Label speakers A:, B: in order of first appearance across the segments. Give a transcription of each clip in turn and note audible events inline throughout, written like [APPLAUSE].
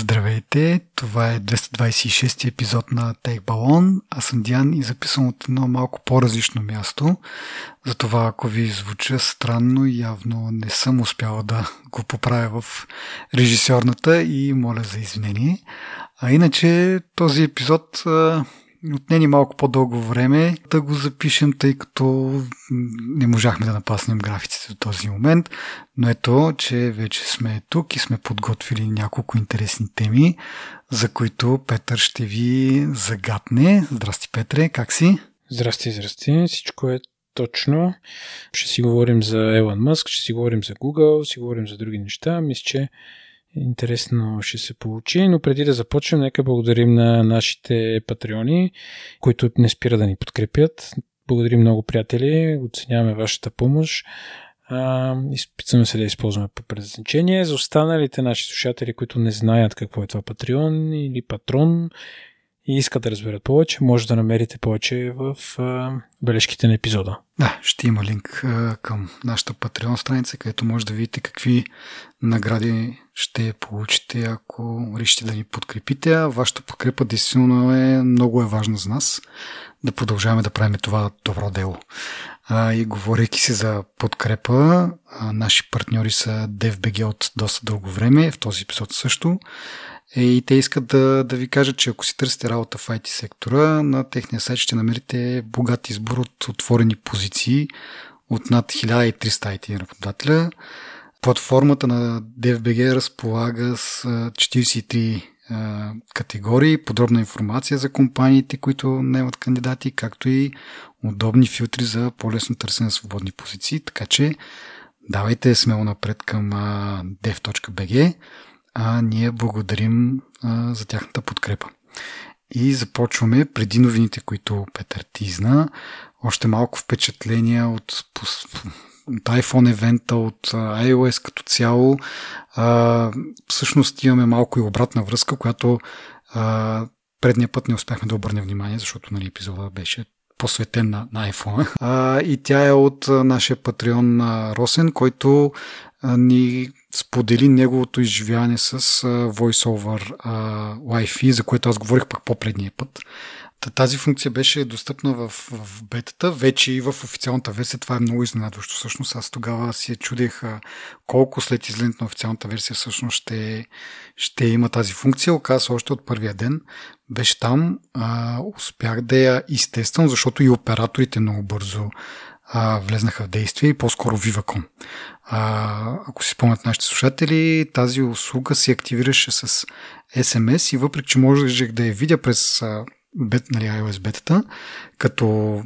A: Здравейте, това е 226 епизод на Тейк Балон. Аз съм Диан и записвам от едно малко по-различно място. Затова ако ви звуча странно, явно не съм успяла да го поправя в режисьорната и моля за извинение. А иначе този епизод отнени малко по-дълго време да го запишем, тъй като не можахме да напаснем графиците до този момент. Но ето, че вече сме тук и сме подготвили няколко интересни теми, за които Петър ще ви загадне. Здрасти, Петре, как си?
B: Здрасти, здрасти. Всичко е точно. Ще си говорим за Елон Мъск, ще си говорим за Google, ще си говорим за други неща. Мисля, че интересно ще се получи. Но преди да започнем, нека благодарим на нашите патреони, които не спира да ни подкрепят. Благодарим много, приятели. Оценяваме вашата помощ. изпитваме се да използваме по предназначение. За останалите наши слушатели, които не знаят какво е това Патреон или Патрон, и искат да разберат повече, може да намерите повече в бележките на епизода.
A: Да, ще има линк към нашата Patreon страница, където може да видите какви награди ще получите, ако решите да ни подкрепите. А вашата подкрепа действително е много е важна за нас да продължаваме да правим това добро дело. И говорейки си за подкрепа, а, наши партньори са DFBG от доста дълго време, в този епизод също. Е, и те искат да, да ви кажат, че ако си търсите работа в IT сектора, на техния сайт ще намерите богат избор от отворени позиции от над 1300 IT работодателя. Платформата на DFBG разполага с 43 категории, подробна информация за компаниите, които наемат кандидати, както и удобни филтри за по-лесно търсене на свободни позиции. Така че давайте смело напред към dev.bg а ние благодарим а, за тяхната подкрепа. И започваме преди новините, които Петър тизна. Още малко впечатления от, от iPhone евента, от iOS като цяло. А, всъщност имаме малко и обратна връзка, която а, предния път не успяхме да обърнем внимание, защото нали, епизода беше посветен на, на iPhone. А, и тя е от нашия патреон Росен, който ни сподели неговото изживяване с VoiceOver Wi-Fi, за което аз говорих пак по-предния път. Тази функция беше достъпна в, в бетата, вече и в официалната версия. Това е много изненадващо. Всъщност аз тогава си чудех колко след излизането на официалната версия всъщност ще, ще има тази функция. Оказа още от първия ден. Беше там. А, успях да я изтествам, защото и операторите много бързо а, влезнаха в действие и по-скоро Viva.com. А, ако си спомнят нашите слушатели, тази услуга се активираше с SMS и въпреки, че можех да я видя през бет, нали, iOS бетата, като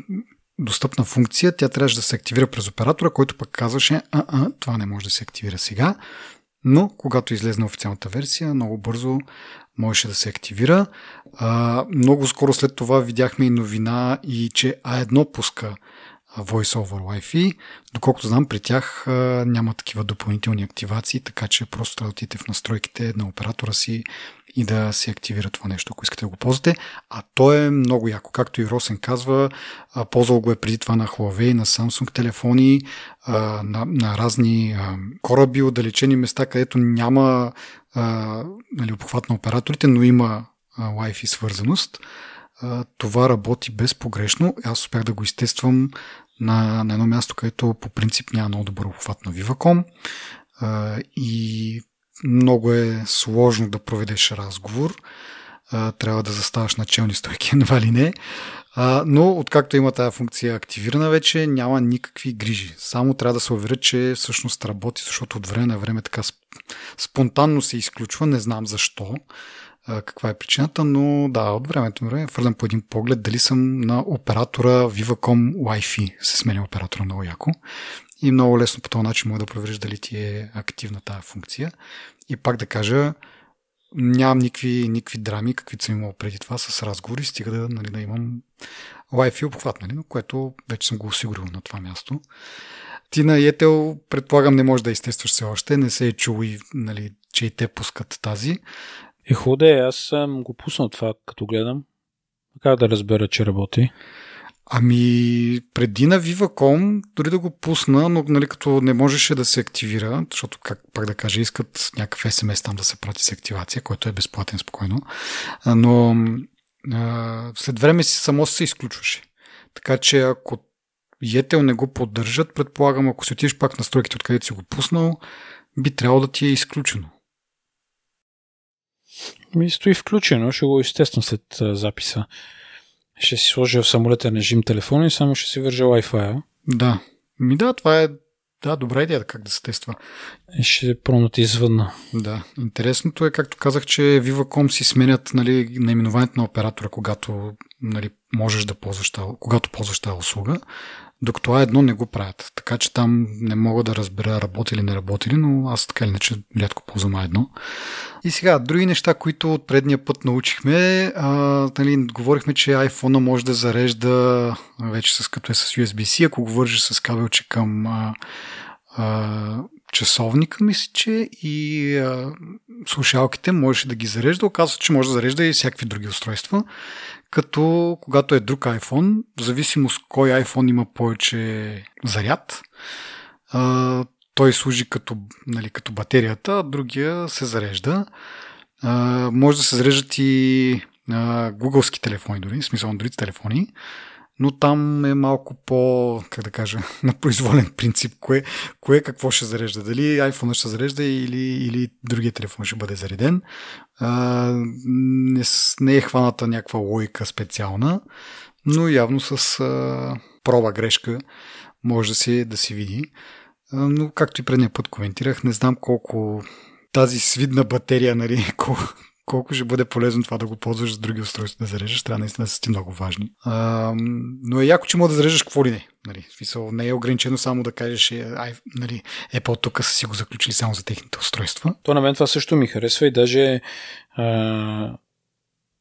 A: достъпна функция, тя трябваше да се активира през оператора, който пък казваше, а, а, това не може да се активира сега. Но, когато излезна официалната версия, много бързо можеше да се активира. А, много скоро след това видяхме и новина и че А1 пуска Voice over Wi-Fi. Доколкото знам, при тях няма такива допълнителни активации, така че просто трябва да отидете в настройките на оператора си и да се активира това нещо, ако искате да го ползвате. А то е много яко. Както и Росен казва, ползвал го е преди това на Huawei, на Samsung телефони, на, на разни кораби, отдалечени места, където няма нали, обхват на операторите, но има Wi-Fi свързаност това работи безпогрешно. Аз успях да го изтествам на, на едно място, където по принцип няма много добър обхват на Viva.com и много е сложно да проведеш разговор. Трябва да заставаш начални стойки, [LAUGHS] едва ли не. но откакто има тази функция активирана вече, няма никакви грижи. Само трябва да се уверя, че всъщност работи, защото от време на време така спонтанно се изключва, не знам защо каква е причината, но да, от времето време фърлям по един поглед дали съм на оператора Viva.com Wi-Fi. Се сменя оператора много яко. И много лесно по този начин мога да провериш дали ти е активна тази функция. И пак да кажа, нямам никакви, никакви драми, каквито съм имал преди това с разговори, стига да, нали, да имам Wi-Fi обхват, нали, но което вече съм го осигурил на това място. Ти на Етел, предполагам, не можеш да изтестваш все още, не се е чул и, нали, че и те пускат тази.
B: Е, худе, аз съм го пуснал това, като гледам. Как да разбера, че работи?
A: Ами, преди на Viva.com, дори да го пусна, но нали, като не можеше да се активира, защото, как пак да кажа, искат някакъв SMS там да се прати с активация, който е безплатен спокойно, но а, след време си само се изключваше. Така че ако Yetel не го поддържат, предполагам, ако си отидеш пак на стройките, откъдето си го пуснал, би трябвало да ти е изключено.
B: Ми стои включено, ще го естествено след записа. Ще си сложа в самолетен режим телефона и само ще си вържа Wi-Fi.
A: Да. Ми да, това е да, добра идея как да се тества.
B: Ще пронати извънна.
A: Да. Интересното е, както казах, че Viva.com си сменят нали, наименованието на оператора, когато нали, можеш да ползваш когато ползваш тази услуга, докато това едно не го правят. Така че там не мога да разбера работи или не работи, но аз така или иначе рядко ползвам едно. И сега, други неща, които от предния път научихме, а, нали, говорихме, че iPhone може да зарежда вече с като е с USB-C, ако го вържи с кабелче към а, а, часовника, мисля, че и а, слушалките можеше да ги зарежда. Оказва, че може да зарежда и всякакви други устройства. Като когато е друг iPhone, в зависимост кой iPhone има повече заряд, той служи като, нали, като батерията, а другия се зарежда. Може да се зареждат и а, гугълски телефони дори, в смисъл Android телефони, но там е малко по, как да кажа, [LAUGHS] на произволен принцип, кое, кое какво ще зарежда. Дали iPhone ще зарежда или, или другия телефон ще бъде зареден. А, не, не е хваната някаква логика специална, но явно с а, проба грешка може да се, да се види. Но, както и предния път коментирах, не знам колко тази свидна батерия, нали, [LAUGHS] колко, колко ще бъде полезно това да го ползваш с други устройства да зареждаш, трябва наистина да са ти много важни. А, но е яко, че може да зареждаш какво ли не. Нали, смисъл, не е ограничено само да кажеш, е, ай, нали, Apple тук са си го заключили само за техните устройства.
B: То на мен това също ми харесва и даже а,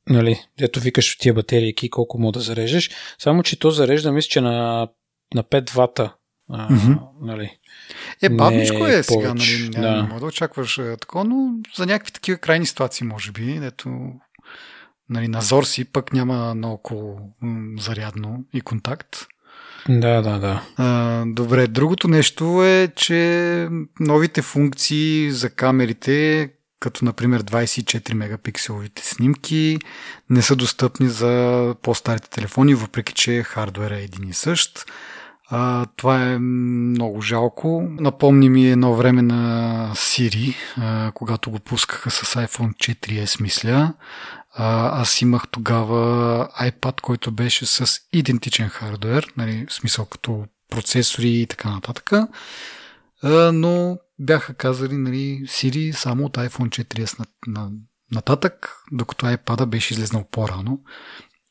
B: нали, ето викаш тия батерийки колко мога да зарежеш, само че то зарежда, мисля, че на, на 5 вата а, mm-hmm. нали.
A: Е, бавничко е, е сега, нали, няма, да. няма да очакваш такова, но за някакви такива крайни ситуации, може би, ето нали, назор си пък няма много зарядно и контакт.
B: Да, да, да.
A: А, добре, другото нещо е, че новите функции за камерите, като например 24 мегапикселовите снимки, не са достъпни за по-старите телефони, въпреки че хардвера е един и същ. А, това е много жалко. Напомни ми едно време на Siri, а, когато го пускаха с iPhone 4S, мисля. А, аз имах тогава iPad, който беше с идентичен хардвер, нали, в смисъл като процесори и така нататък. А, но бяха казали нали, Siri само от iPhone 4S на, на, нататък, докато iPad беше излезнал по-рано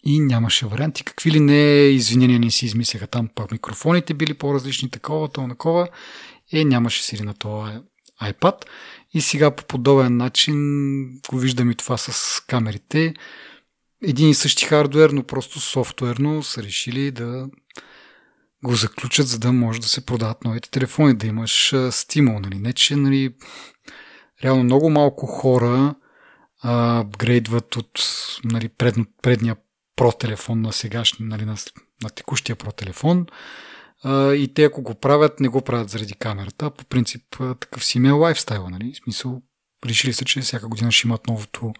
A: и нямаше варианти. Какви ли не извинения не си измисляха там, пак микрофоните били по-различни, такова, то, такова. Е, нямаше си на този iPad. И сега по подобен начин го виждам и това с камерите. Един и същи хардвер, но просто софтуерно са решили да го заключат, за да може да се продават новите телефони, да имаш стимул. Нали? Не, че нали, реално много малко хора апгрейдват от нали, пред, предния Телефон на сегашния, нали, на, на текущия Pro телефон. А, и те, ако го правят, не го правят заради камерата. По принцип, такъв си имел лайфстайл. Нали? В смисъл, решили са, че всяка година ще имат новото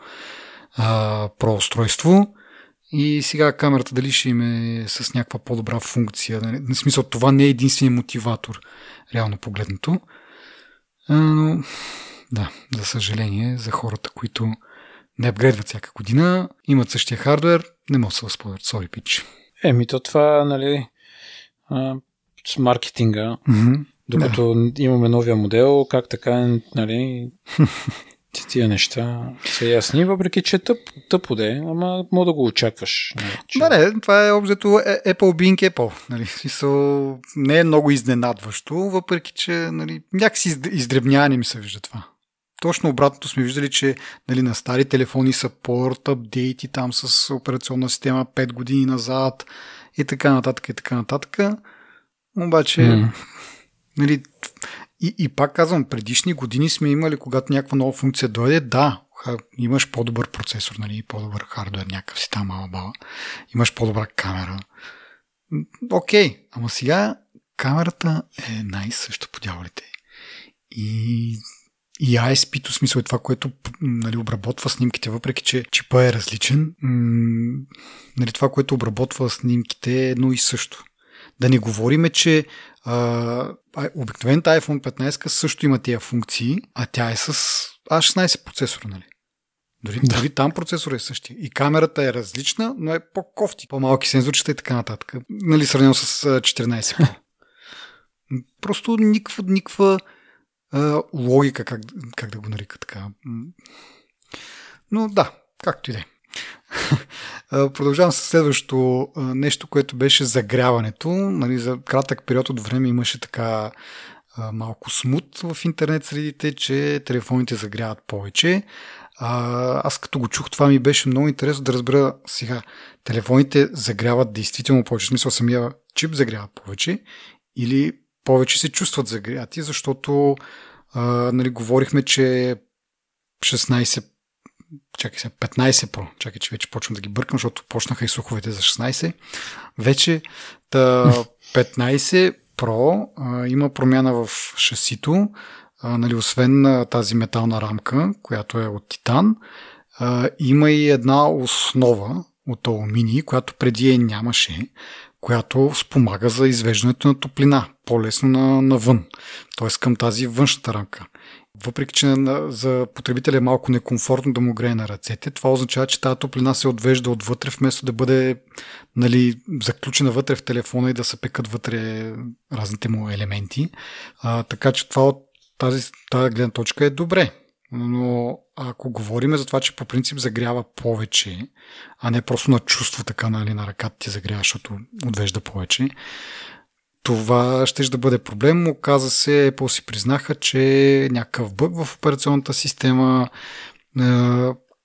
A: а, Pro устройство. И сега камерата дали ще им е с някаква по-добра функция. Нали? В смисъл, това не е единствения мотиватор, реално погледнато. А, но, да, за съжаление, за хората, които не апгрейдват всяка година, имат същия хардвер, не могат да се възползват. Сори, пич.
B: Еми, то това, нали, а, с маркетинга, mm-hmm. докато да. имаме новия модел, как така, нали, тия неща са ясни, въпреки че тъп, тъпо де, ама мога да го очакваш.
A: Нали, че... Да, не, това е обзето е, Apple being Apple. Нали, смисъл, не е много изненадващо, въпреки че нали, някакси издребняване ми се вижда това. Точно обратното сме виждали, че нали, на стари телефони са порт, апдейти там с операционна система 5 години назад и така нататък и така нататък. Обаче, mm. нали, и, и пак казвам, предишни години сме имали, когато някаква нова функция дойде, да, имаш по-добър процесор, нали, по-добър хардвер, някакъв си там мала бала, имаш по-добра камера. Окей, ама сега камерата е най-също по дяволите. И и ISP-то смисъл е това, което нали, обработва снимките, въпреки че чипа е различен. М- нали, това, което обработва снимките е едно и също. Да не говориме, че а, обикновената iPhone 15 също има тия функции, а тя е с A16 процесор, нали? Дори, да. дори там процесор е същия. И камерата е различна, но е по-кофти. По-малки сензорчета и така нататък. Нали, сравнено с 14 Pro. [LAUGHS] Просто никаква, никаква а, логика, как, как да го нарека така. Но да, както и да е. [LAUGHS] Продължавам с следващото нещо, което беше загряването. Нали, за кратък период от време имаше така малко смут в интернет средите, че телефоните загряват повече. Аз като го чух, това ми беше много интересно да разбера сега. Телефоните загряват действително повече. В смисъл самия чип загрява повече или повече се чувстват загряти, защото а, нали, говорихме, че 16 чакай се, 15 Pro, чакай, че вече почвам да ги бъркам, защото почнаха и слуховете за 16. Вече та [LAUGHS] 15 Pro а, има промяна в шасито, а, нали, освен а, тази метална рамка, която е от титан, а, има и една основа от алуминий, която преди е нямаше, която спомага за извеждането на топлина по-лесно на, навън, т.е. към тази външната рамка. Въпреки, че за потребителя е малко некомфортно да му грее на ръцете, това означава, че тази топлина се отвежда отвътре, вместо да бъде нали, заключена вътре в телефона и да се пекат вътре разните му елементи. А, така че това от тази, тази гледна точка е добре. Но ако говорим за това, че по принцип загрява повече, а не просто на чувство така нали, на ръката ти загрява, защото отвежда повече, това ще да бъде проблем. Оказа се, Apple си признаха, че някакъв бъг в операционната система,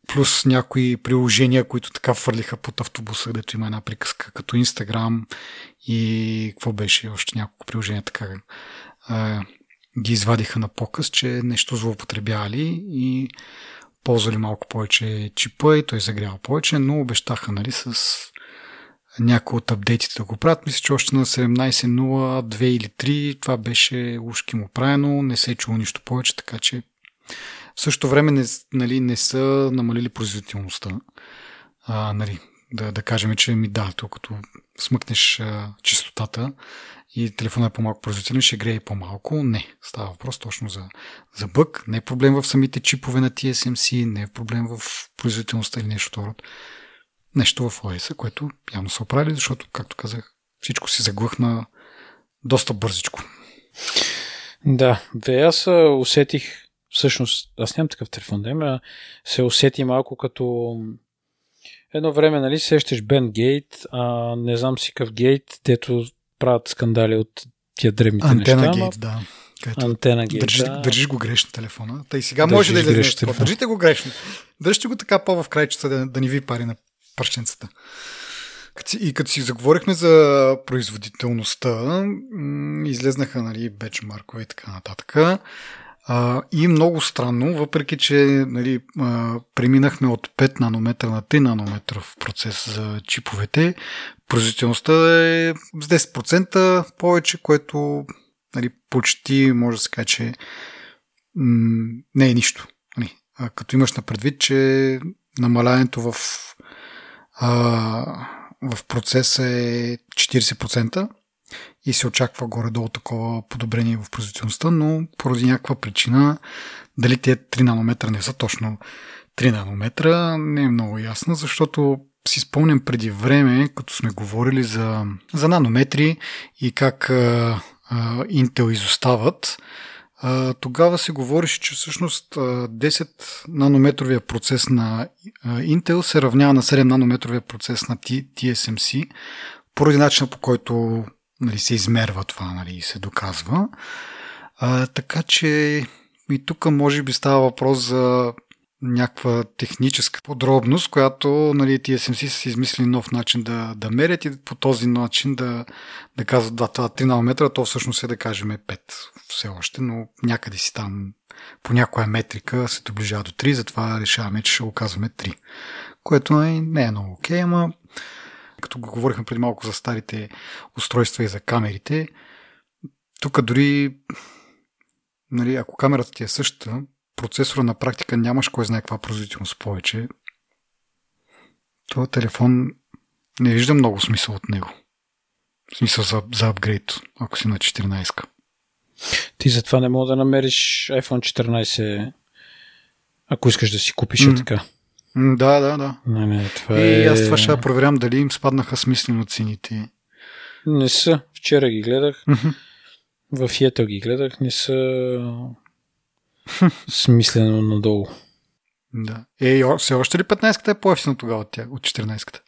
A: плюс някои приложения, които така фърлиха под автобуса, където има една приказка, като Instagram и какво беше, още няколко приложения така ги извадиха на показ, че нещо злоупотребявали и ползвали малко повече чипа и той загрява повече, но обещаха нали, с някои от апдейтите да го правят. Мисля, че още на 17.02 или 3 това беше ушки му правено, не се е чуло нищо повече, така че в същото време не, нали, не са намалили производителността. А, нали, да, да кажем, че ми да, то като смъкнеш а, чистотата и телефона е по-малко производителен, ще грее по-малко. Не, става въпрос точно за, за бък. Не е проблем в самите чипове на TSMC, не е проблем в производителността или нещо второ нещо в OS, което явно са оправили, защото, както казах, всичко си заглъхна доста бързичко.
B: Да, бе, аз усетих, всъщност, аз нямам такъв телефон, да има, се усети малко като едно време, нали, сещаш Бен Гейт, а не знам си какъв гейт, дето правят скандали от тия древните
A: Антена
B: неща.
A: гейт, да.
B: Където Антена гейт,
A: държи,
B: да.
A: Държиш го грешно телефона. Та и сега може да излезе. Държите го грешно. Държите го така по-в крайчеца да, да ни ви пари на пръщенцата. И като си заговорихме за производителността, излезнаха нали, бечмаркове и така нататък. А, и много странно, въпреки че нали, а, преминахме от 5 нанометра на 3 нанометра в процес за чиповете, производителността е с 10% повече, което нали, почти може да се каже, че м- не е нищо. Нали. А, като имаш на предвид, че намалянето в а, в процеса е 40% и се очаква горе-долу такова подобрение в производителността, но поради някаква причина, дали те 3 нанометра не са точно 3 нанометра, не е много ясно, защото си спомням преди време, като сме говорили за, за нанометри и как а, Intel изостават, тогава се говореше, че всъщност 10 нанометровия процес на Intel се равнява на 7 нанометровия процес на TSMC, поради начина по който нали, се измерва това нали, се доказва. А, така че и тук може би става въпрос за някаква техническа подробност, която нали, TSMC са си измислили нов начин да, да мерят и по този начин да, да казват да, това 3 нанометра, то всъщност е да кажем 5 все още, но някъде си там по някоя метрика се доближава до 3, затова решаваме, че ще го казваме 3. Което не, не е много окей, ама като го говорихме преди малко за старите устройства и за камерите, тук дори, нали, ако камерата ти е същата, процесора на практика нямаш кой знае каква производителност повече. Това телефон не вижда много смисъл от него. В смисъл за, за апгрейд, ако си на 14.
B: Ти затова не мога да намериш iPhone 14, ако искаш да си купиш mm. така.
A: Да, да, да.
B: Не, не, това
A: и
B: е...
A: аз това ще проверям дали им спаднаха смислено цените.
B: Не са. Вчера ги гледах. В Yettel ги гледах. Не са смислено надолу.
A: Да. Е, все още ли 15-та е по-ефтина тогава от, тя, от 14-та?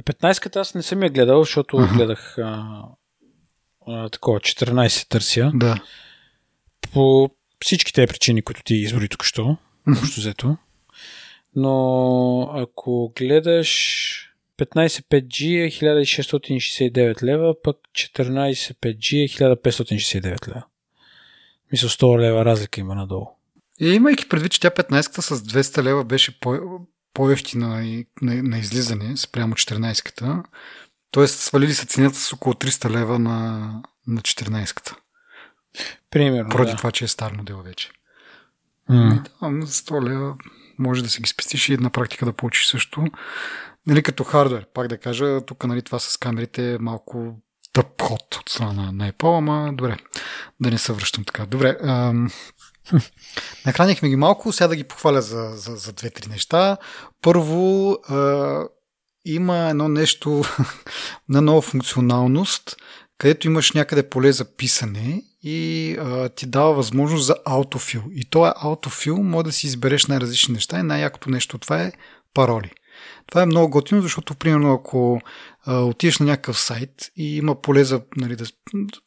B: 15-та аз не съм я гледал, защото uh-huh. гледах а, а, такова 14 търся.
A: Да.
B: По всички тези причини, които ти избори тук що, общо взето. Но ако гледаш 15 5G е 1669 лева, пък 14 5G е 1569 лева. Мисля 100 лева разлика има надолу.
A: И имайки предвид, че тя 15-та с 200 лева беше по, по-ефтина на, на, на излизане спрямо 14-ката, т.е. свалили се цената с около 300 лева на, на 14-ката.
B: Примерно,
A: Поради
B: да.
A: това, че е стар модел вече.
B: Mm.
A: И да, за 100 лева може да си ги спестиш и на практика да получиш също. Нали, като хардвер, пак да кажа, тук нали, това с камерите е малко тъп ход от страна на Apple, ама добре, да не се връщам така. Добре, ам, [LAUGHS] нахранихме ги малко, сега да ги похваля за, за, за две-три неща. Първо, а, има едно нещо [LAUGHS] на нова функционалност, където имаш някъде поле за писане и а, ти дава възможност за аутофил. И то е аутофил, може да си избереш най-различни неща и най-якото нещо това е пароли. Това е много готино, защото, примерно, ако а, отидеш на някакъв сайт и има поле за нали, да,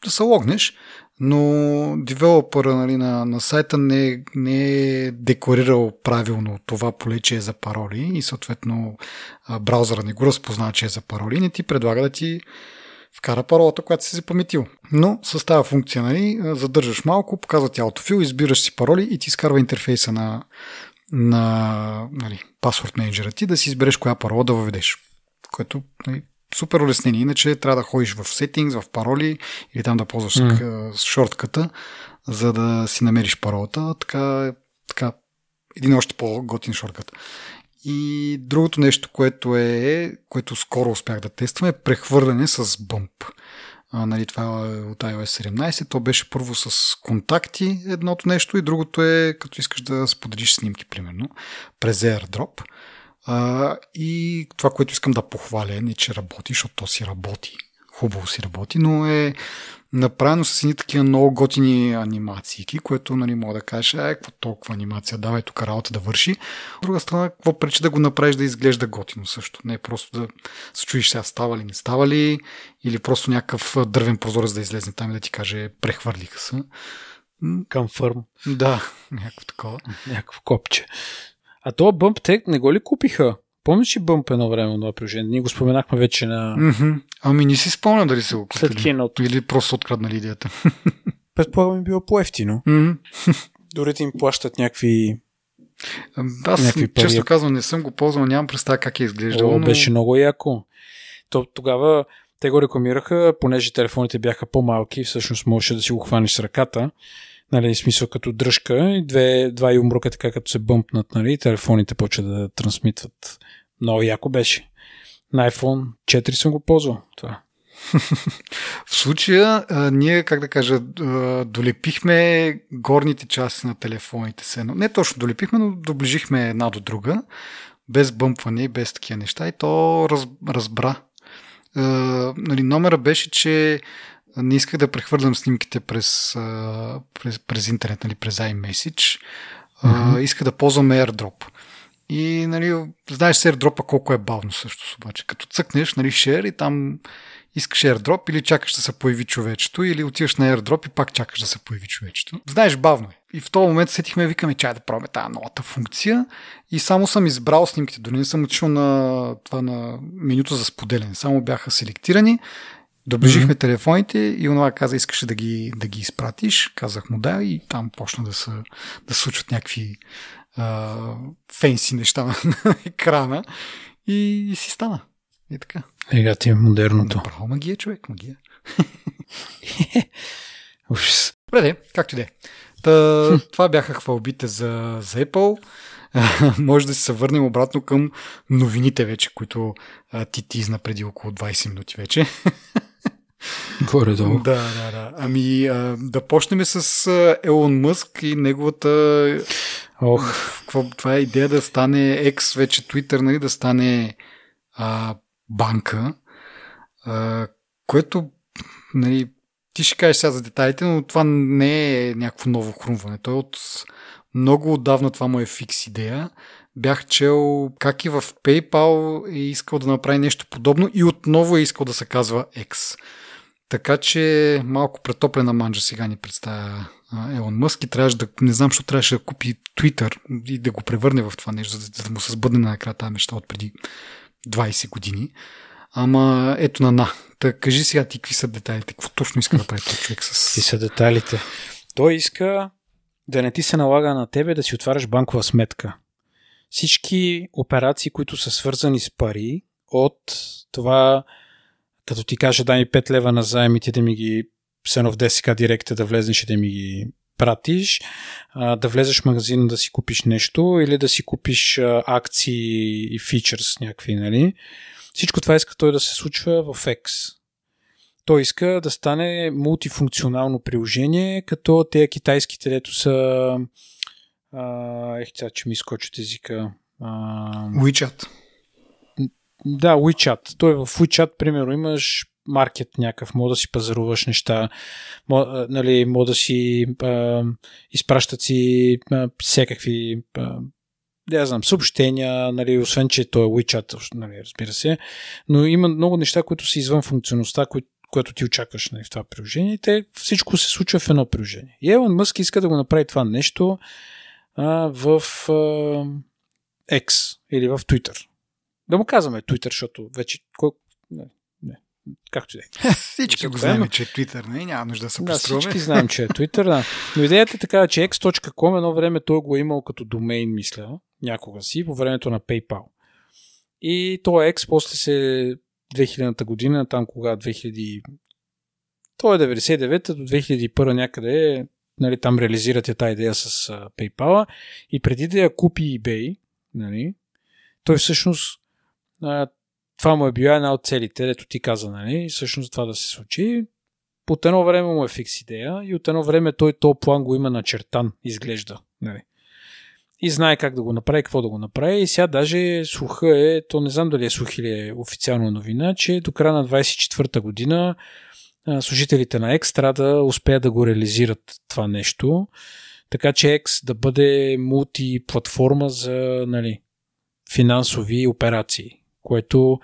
A: да се логнеш, но девелопъра нали, на, на сайта не, не е декларирал правилно това поле, че е за пароли и съответно а, браузъра не го разпознава, че е за пароли, не ти предлага да ти вкара паролата, която си запаметил. Но с тази функция нали, задържаш малко, показва ти аутофил, избираш си пароли и ти изкарва интерфейса на, на нали, паспорт менеджера ти да си избереш коя парола да въведеш. Което нали, супер улеснение. Иначе трябва да ходиш в сетингс, в пароли или там да ползваш mm. шортката, за да си намериш паролата. Така, така един още по-готин шорткът. И другото нещо, което е, което скоро успях да тествам, е прехвърляне с бъмп. А, нали, това е от iOS 17. То беше първо с контакти едното нещо и другото е като искаш да споделиш снимки, примерно, през AirDrop. А, и това, което искам да похваля, не че работи, защото то си работи. Хубаво си работи, но е направено с едни такива много готини анимации, което нали, мога да кажеш, е, какво толкова анимация, давай тук работа да върши. От друга страна, какво пречи да го направиш да изглежда готино също. Не е просто да се чуеш сега става ли, не става ли, или просто някакъв дървен прозорец да излезне там и да ти каже, прехвърлиха се.
B: Confirm.
A: Да, някакво такова.
B: Някакво копче. А това бъмп те не го ли купиха? Помниш ли бъмп едно време на приложение? Ние го споменахме вече на...
A: Mm-hmm. Ами не си спомням дали се го купили.
B: След киното.
A: Или просто откраднали идеята. [LAUGHS]
B: Предполагам, било по-ефтино.
A: Mm-hmm. [LAUGHS]
B: Дори да им плащат някакви...
A: Аз,
B: Някакви пари.
A: често казвам, не съм го ползвал, нямам представа как е изглеждало.
B: О,
A: но...
B: беше много яко. То, тогава те го рекламираха, понеже телефоните бяха по-малки, всъщност можеше да си го хванеш с ръката. Нали, смисъл като дръжка и две, два юмрука така като се бъмпнат, нали, телефоните почват да трансмитват. Много яко беше. На iPhone 4 съм го ползвал. Това. [LAUGHS]
A: В случая а, ние, как да кажа, долепихме горните части на телефоните се. Не точно долепихме, но доближихме една до друга, без бъмпване без такива неща и то раз, разбра. А, нали, номера беше, че не исках да прехвърлям снимките през, през, през интернет, нали, през iMessage. Mm-hmm. Иска да ползвам AirDrop. И, нали, знаеш с AirDrop колко е бавно също, обаче. Като цъкнеш, нали, share и там искаш AirDrop или чакаш да се появи човечето, или отиваш на AirDrop и пак чакаш да се появи човечето. Знаеш, бавно е. И в този момент сетихме, викаме, чай да пробваме тази новата функция. И само съм избрал снимките, дори не съм отишъл на това на менюто за споделяне. Само бяха селектирани. Доближихме mm-hmm. телефоните и онова каза, искаше да ги, да ги изпратиш. Казах му да и там почна да се, да случват някакви а, фенси неща на, [LAUGHS] на екрана и, и си стана. И така.
B: Ега ти е модерното.
A: Направо магия, човек, магия. [LAUGHS]
B: Ужас.
A: Добре, както и да е. Та, това бяха хвалбите за, за Apple. Може да се върнем обратно към новините вече, които а, ти тизна преди около 20 минути вече. [LAUGHS]
B: Горе-долу.
A: Да, да, да. Ами а, да почнем с а, Елон Мъск и неговата...
B: Ох.
A: Какво, това е идея да стане X, вече Twitter, нали, да стане а, банка, а, което нали, ти ще кажеш сега за детайлите, но това не е някакво ново хрумване. Той от много отдавна това му е фикс идея. Бях чел как и в PayPal е искал да направи нещо подобно и отново е искал да се казва X. Така че малко претоплена манджа сега ни представя Елон Мъск и трябваше да, не знам, защо трябваше да купи Twitter и да го превърне в това нещо, за да, му се сбъдне на накрая тази мечта от преди 20 години. Ама ето на на. Та кажи сега ти какви са детайлите, какво точно иска да прави този човек с...
B: Какви са детайлите? Той иска да не ти се налага на тебе да си отваряш банкова сметка. Всички операции, които са свързани с пари, от това, като ти кажа дай ми 5 лева на заем и ти да ми ги сено в ДСК директа да влезнеш и да ми ги пратиш, да влезеш в магазина да си купиш нещо или да си купиш акции и фичърс някакви, нали? Всичко това иска той да се случва в X. Той иска да стане мултифункционално приложение, като те китайските, дето са ех, сега, че ми изкочат езика. А,
A: WeChat.
B: Да, WeChat. Той в WeChat, примерно, имаш маркет някакъв, мога да си пазаруваш неща, мога, нали, мога да си а, изпращат си а, всякакви а, да знам, съобщения, нали, освен, че той е WeChat, нали, разбира се, но има много неща, които са извън функционалността, които което ти очакваш нали, в това приложение. Те, всичко се случва в едно приложение. И Елон Мъск иска да го направи това нещо а, в а, X или в Twitter. Да му казваме Twitter, защото вече кой, не, не, както и да е. [LAUGHS]
A: Всички го знаем, че е Twitter, не? Няма нужда да се
B: да, всички знаем, че е Twitter, да. Но идеята е така, че x.com едно време той го е имал като домейн, мисля, някога си, по времето на PayPal. И то X после се 2000-та година, там кога 2000... То е 99-та до 2001 някъде, нали, там реализирате тази идея с PayPal и преди да я купи eBay, нали, той всъщност това му е била една от целите, ето ти каза, нали, всъщност това да се случи. От едно време му е фикс идея и от едно време той то план го има начертан, изглежда. Нали и знае как да го направи, какво да го направи. И сега даже слуха е, то не знам дали е слух или е официална новина, че до края на 24-та година служителите на X трябва да успеят да го реализират това нещо, така че X да бъде мултиплатформа за нали, финансови операции, което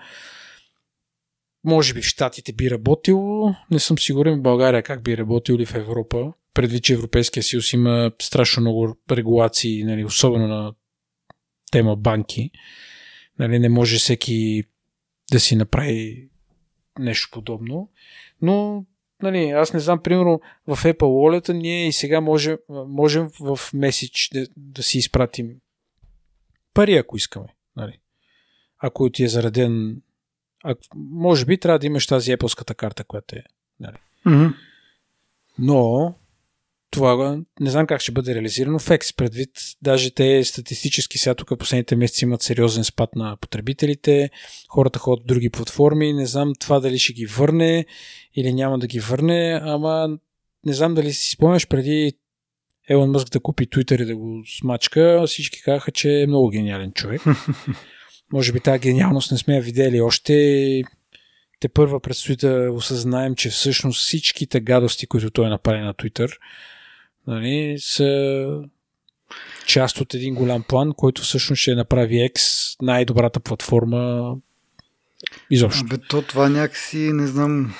B: може би в Штатите би работило, не съм сигурен в България как би работил или в Европа, предвид, че Европейския съюз има страшно много регулации, нали, особено на тема банки. Нали, не може всеки да си направи нещо подобно. Но нали, аз не знам, примерно в Apple Wallet ние и сега можем, можем в меседж да, да си изпратим пари, ако искаме. Нали. Ако ти е зареден а, може би трябва да имаш тази Apple карта, която е. Нали.
A: Mm-hmm.
B: Но това не знам как ще бъде реализирано в X, предвид даже те статистически сега тук последните месеци имат сериозен спад на потребителите, хората ходят в други платформи, не знам това дали ще ги върне или няма да ги върне, ама не знам дали си спомняш преди Елон Мъск да купи Twitter и да го смачка, всички казаха, че е много гениален човек. [LAUGHS] Може би тази гениалност не сме я видели още. Те първа предстои да осъзнаем, че всъщност всичките гадости, които той направи на Twitter, нали, са част от един голям план, който всъщност ще направи X най-добрата платформа изобщо.
A: Бе, то това някакси, не знам,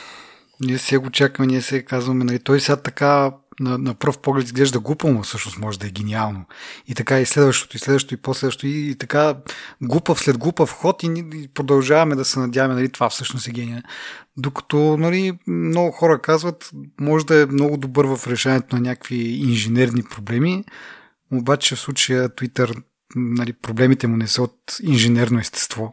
A: ние се го чакаме, ние се казваме, нали, той сега така на, на пръв поглед изглежда глупаво, но всъщност може да е гениално. И така и следващото, и следващото, и последващото, и, и така глупав след глупав ход и, и продължаваме да се надяваме, нали, това всъщност е гения. Докато нали, много хора казват, може да е много добър в решението на някакви инженерни проблеми, обаче в случая Twitter нали, проблемите му не са от инженерно естество.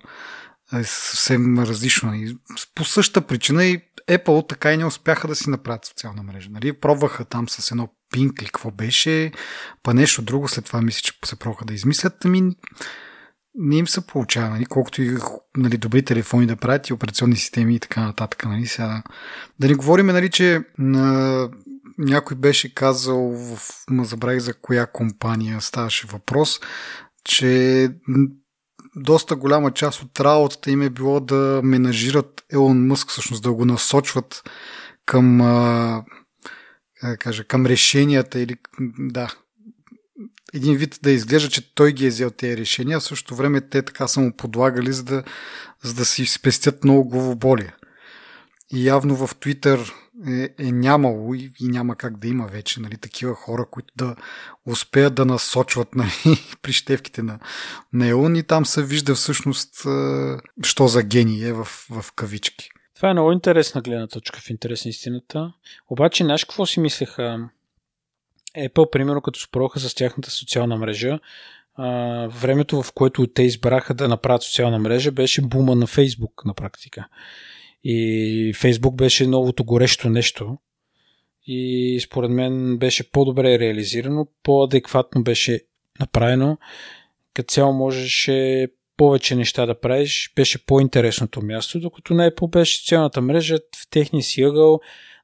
A: е съвсем различно. И по същата причина и Apple така и не успяха да си направят социална мрежа. Нали? Пробваха там с едно пинк или какво беше, па нещо друго, след това мисля, че се пробваха да измислят. Ами, не им се получава, нали? колкото и нали, добри телефони да правят и операционни системи и така нататък. Нали? Сега, да не говорим, нали, че на, някой беше казал, в, ма забравих за коя компания ставаше въпрос, че доста голяма част от работата им е било да менажират Елон Мъск, всъщност да го насочват към, а, да кажа, към решенията или да, един вид да изглежда, че той ги е взел тези решения, а в същото време те така са му подлагали, за да, за да си спестят много главоболие. И явно в Твитър е, е нямало и, и няма как да има вече нали, такива хора, които да успеят да насочват [LAUGHS] нали, прищевките на, на Елон и там се вижда всъщност е, що за гений е в, в кавички.
B: Това е много интересна гледна точка в интерес на истината. Обаче, знаеш какво си мислеха Apple, примерно, като спороха с тяхната социална мрежа, а, времето, в което те избраха да направят социална мрежа, беше бума на Facebook на практика. И Фейсбук беше новото горещо нещо. И според мен беше по-добре реализирано, по-адекватно беше направено. Като цяло можеше повече неща да правиш, беше по-интересното място, докато на Apple беше социалната мрежа в техния си ъгъл,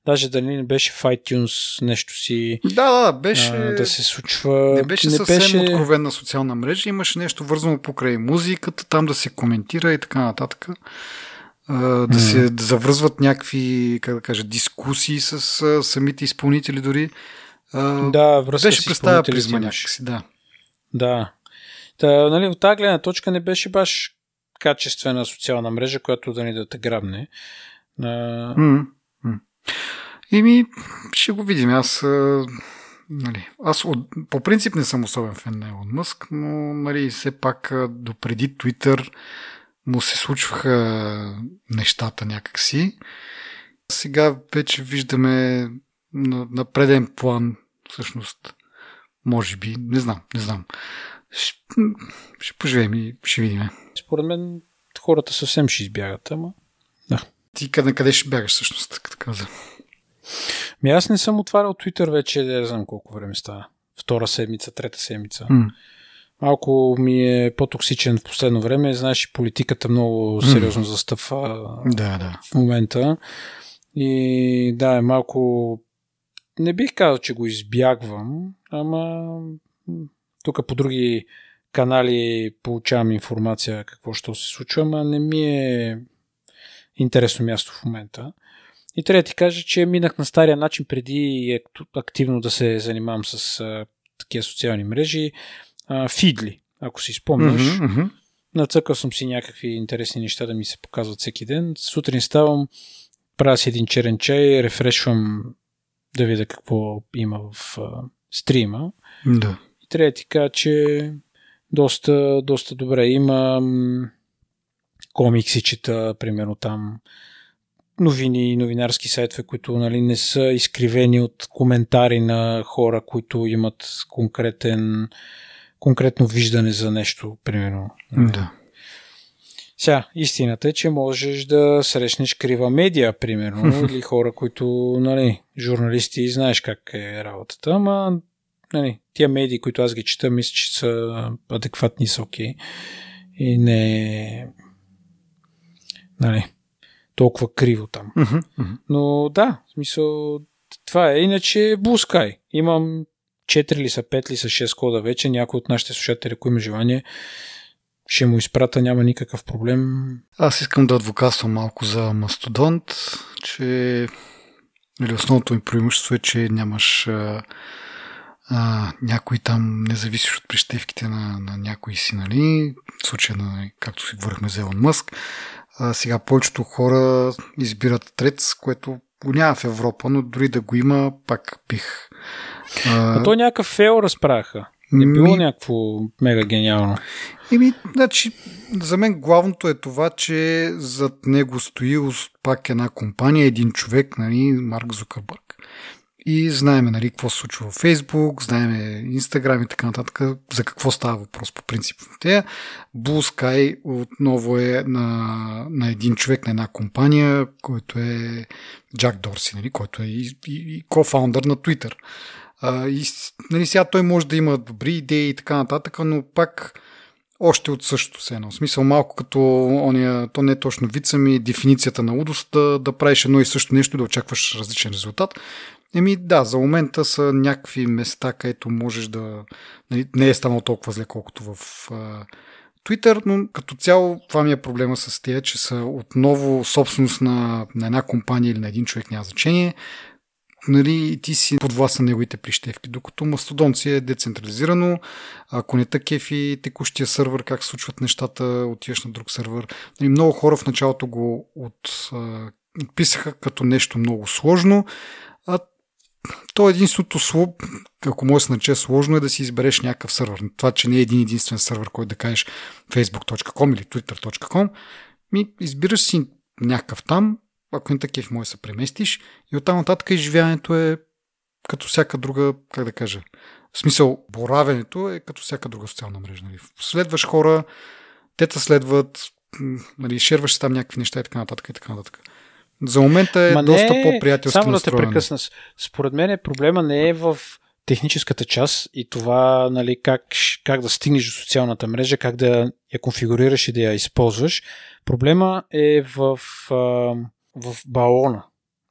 B: даже дали не беше в iTunes нещо си
A: да, да, беше,
B: а, да се случва.
A: Не беше не съвсем беше... откровена социална мрежа, имаше нещо вързано покрай музиката, там да се коментира и така нататък да се да завръзват някакви, как да кажа, дискусии с а, самите изпълнители дори.
B: А, да, връзка
A: беше представя призма някакси, да.
B: Да. Та, нали, от тази гледна точка не беше баш качествена социална мрежа, която да ни да те грабне. А...
A: Mm-hmm. И ми, ще го видим. Аз, а, нали, аз от, по принцип не съм особен фен на Елон Мъск, но нали, все пак допреди Twitter му се случваха нещата някакси. Сега вече виждаме на, на преден план, всъщност, може би, не знам, не знам. Ще, ще поживеем и ще видим.
B: Според мен хората съвсем ще избягат, ама да.
A: Ти къде, къде ще бягаш всъщност, така каза?
B: Ми аз не съм отварял Twitter вече, не знам колко време става. Втора седмица, трета седмица.
A: Mm
B: малко ми е по-токсичен в последно време. Знаеш, политиката много сериозно застъпва
A: да, да.
B: в момента. И да, е малко... Не бих казал, че го избягвам, ама тук по други канали получавам информация какво ще се случва, ама не ми е интересно място в момента. И трябва да ти кажа, че минах на стария начин преди активно да се занимавам с такива социални мрежи а, Фидли, ако си спомняш.
A: Mm-hmm, mm-hmm.
B: Нацъкал съм си някакви интересни неща да ми се показват всеки ден. Сутрин ставам, правя си един черен чай, рефрешвам да видя какво има в а, стрима.
A: Да.
B: И трябва да ти кажа, че доста, доста добре. Има комикси, чета, примерно там новини и новинарски сайтове, които нали, не са изкривени от коментари на хора, които имат конкретен конкретно виждане за нещо, примерно.
A: Да.
B: Сега, истината е, че можеш да срещнеш крива медия, примерно, [LAUGHS] или хора, които, нали, журналисти, знаеш как е работата, ама, нали, тия медии, които аз ги чета, мисля, че са адекватни, са окей. Okay. И не нали, толкова криво там. Но да, в смисъл, това е. Иначе Blue Sky. Имам 4 ли са, 5 ли са, 6 кода вече. Някой от нашите слушатели, ако има желание, ще му изпрата, няма никакъв проблем.
A: Аз искам да адвокатствам малко за Мастодонт, че или нали, основното ми преимущество е, че нямаш а, а, някой там не зависиш от прищевките на, на някои си, нали? В случая на, както си говорихме за Елон Мъск. А, сега повечето хора избират трец, което го няма в Европа, но дори да го има, пак бих
B: а, а то някакъв фейл разправяха. Не било ми... някакво мега гениално.
A: Еми, значи, за мен главното е това, че зад него стои пак една компания, един човек, нали, Марк Зукърбърг. И знаеме нали, какво се случва в Фейсбук, знаеме Instagram и така нататък, за какво става въпрос по принцип тея. Blue Sky отново е на, на един човек, на една компания, който е Джак Дорси, нали, който е и, и, и кофаундър на Twitter. А, и нали, сега той може да има добри идеи и така нататък, но пак още от същото се едно. В смисъл малко като ония, то не е точно вид, ми дефиницията на удост да, да правиш едно и също нещо и да очакваш различен резултат. Еми да, за момента са някакви места, където можеш да... Нали, не е станало толкова зле, колкото в Twitter, но като цяло това ми е проблема с тия, че са отново собственост на, на една компания или на един човек, няма значение нали, ти си под власт на неговите прищевки, докато Мастодон си е децентрализирано, ако не кефи текущия сървър, как случват нещата, отиваш на друг сървър. Нали, много хора в началото го от, а, като нещо много сложно, а то единството, ако може да се наче сложно, е да си избереш някакъв сървър. Това, че не е един единствен сървър, който да кажеш facebook.com или twitter.com, ми избираш си някакъв там, ако не такив може да се преместиш и оттам нататък изживяването е като всяка друга, как да кажа, в смисъл, боравенето е като всяка друга социална мрежа. Нали. Следваш хора, те те следват, нали, шерваш там някакви неща и така нататък и така нататък. За момента е Ма доста не, по-приятелски
B: Само да те прекъсна. Според мен проблема не е в техническата част и това нали, как, как да стигнеш до социалната мрежа, как да я конфигурираш и да я използваш. Проблема е в а, в балона.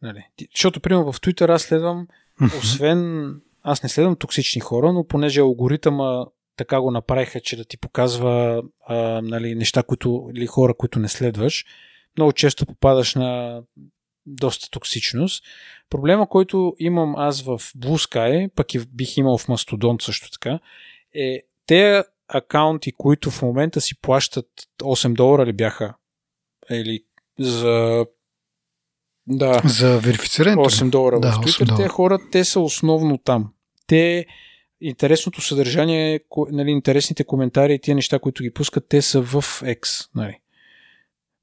B: Нали? Защото, примерно, в Twitter аз следвам, освен аз не следвам токсични хора, но понеже алгоритъма така го направиха, че да ти показва а, нали, неща, които, или хора, които не следваш, много често попадаш на доста токсичност. Проблема, който имам аз в Blue Sky, пък и бих имал в Mastodon също така, е те акаунти, които в момента си плащат 8 долара ли бяха или за да.
A: За верифицирането?
B: 8 долара да, в Twitter. Те хора, те са основно там. Те, интересното съдържание, нали, интересните коментари и тия неща, които ги пускат, те са в X. Нали.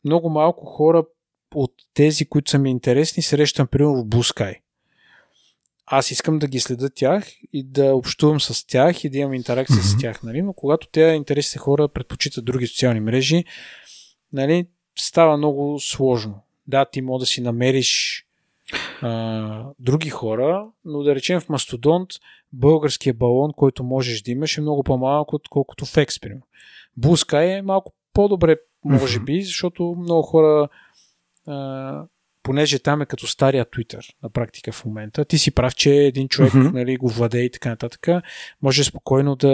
B: Много малко хора от тези, които са ми интересни, срещам, примерно, в Blue Аз искам да ги следа тях и да общувам с тях и да имам интеракция mm-hmm. с тях, нали? но когато те интересните хора предпочитат други социални мрежи, нали, става много сложно да, ти може да си намериш а, други хора, но да речем в Мастодонт българския балон, който можеш да имаш е много по-малък, отколкото в Experim. Blue е малко по-добре, може би, защото много хора а, понеже там е като стария Twitter на практика в момента. Ти си прав, че един човек нали, го владее и така нататък. Може спокойно да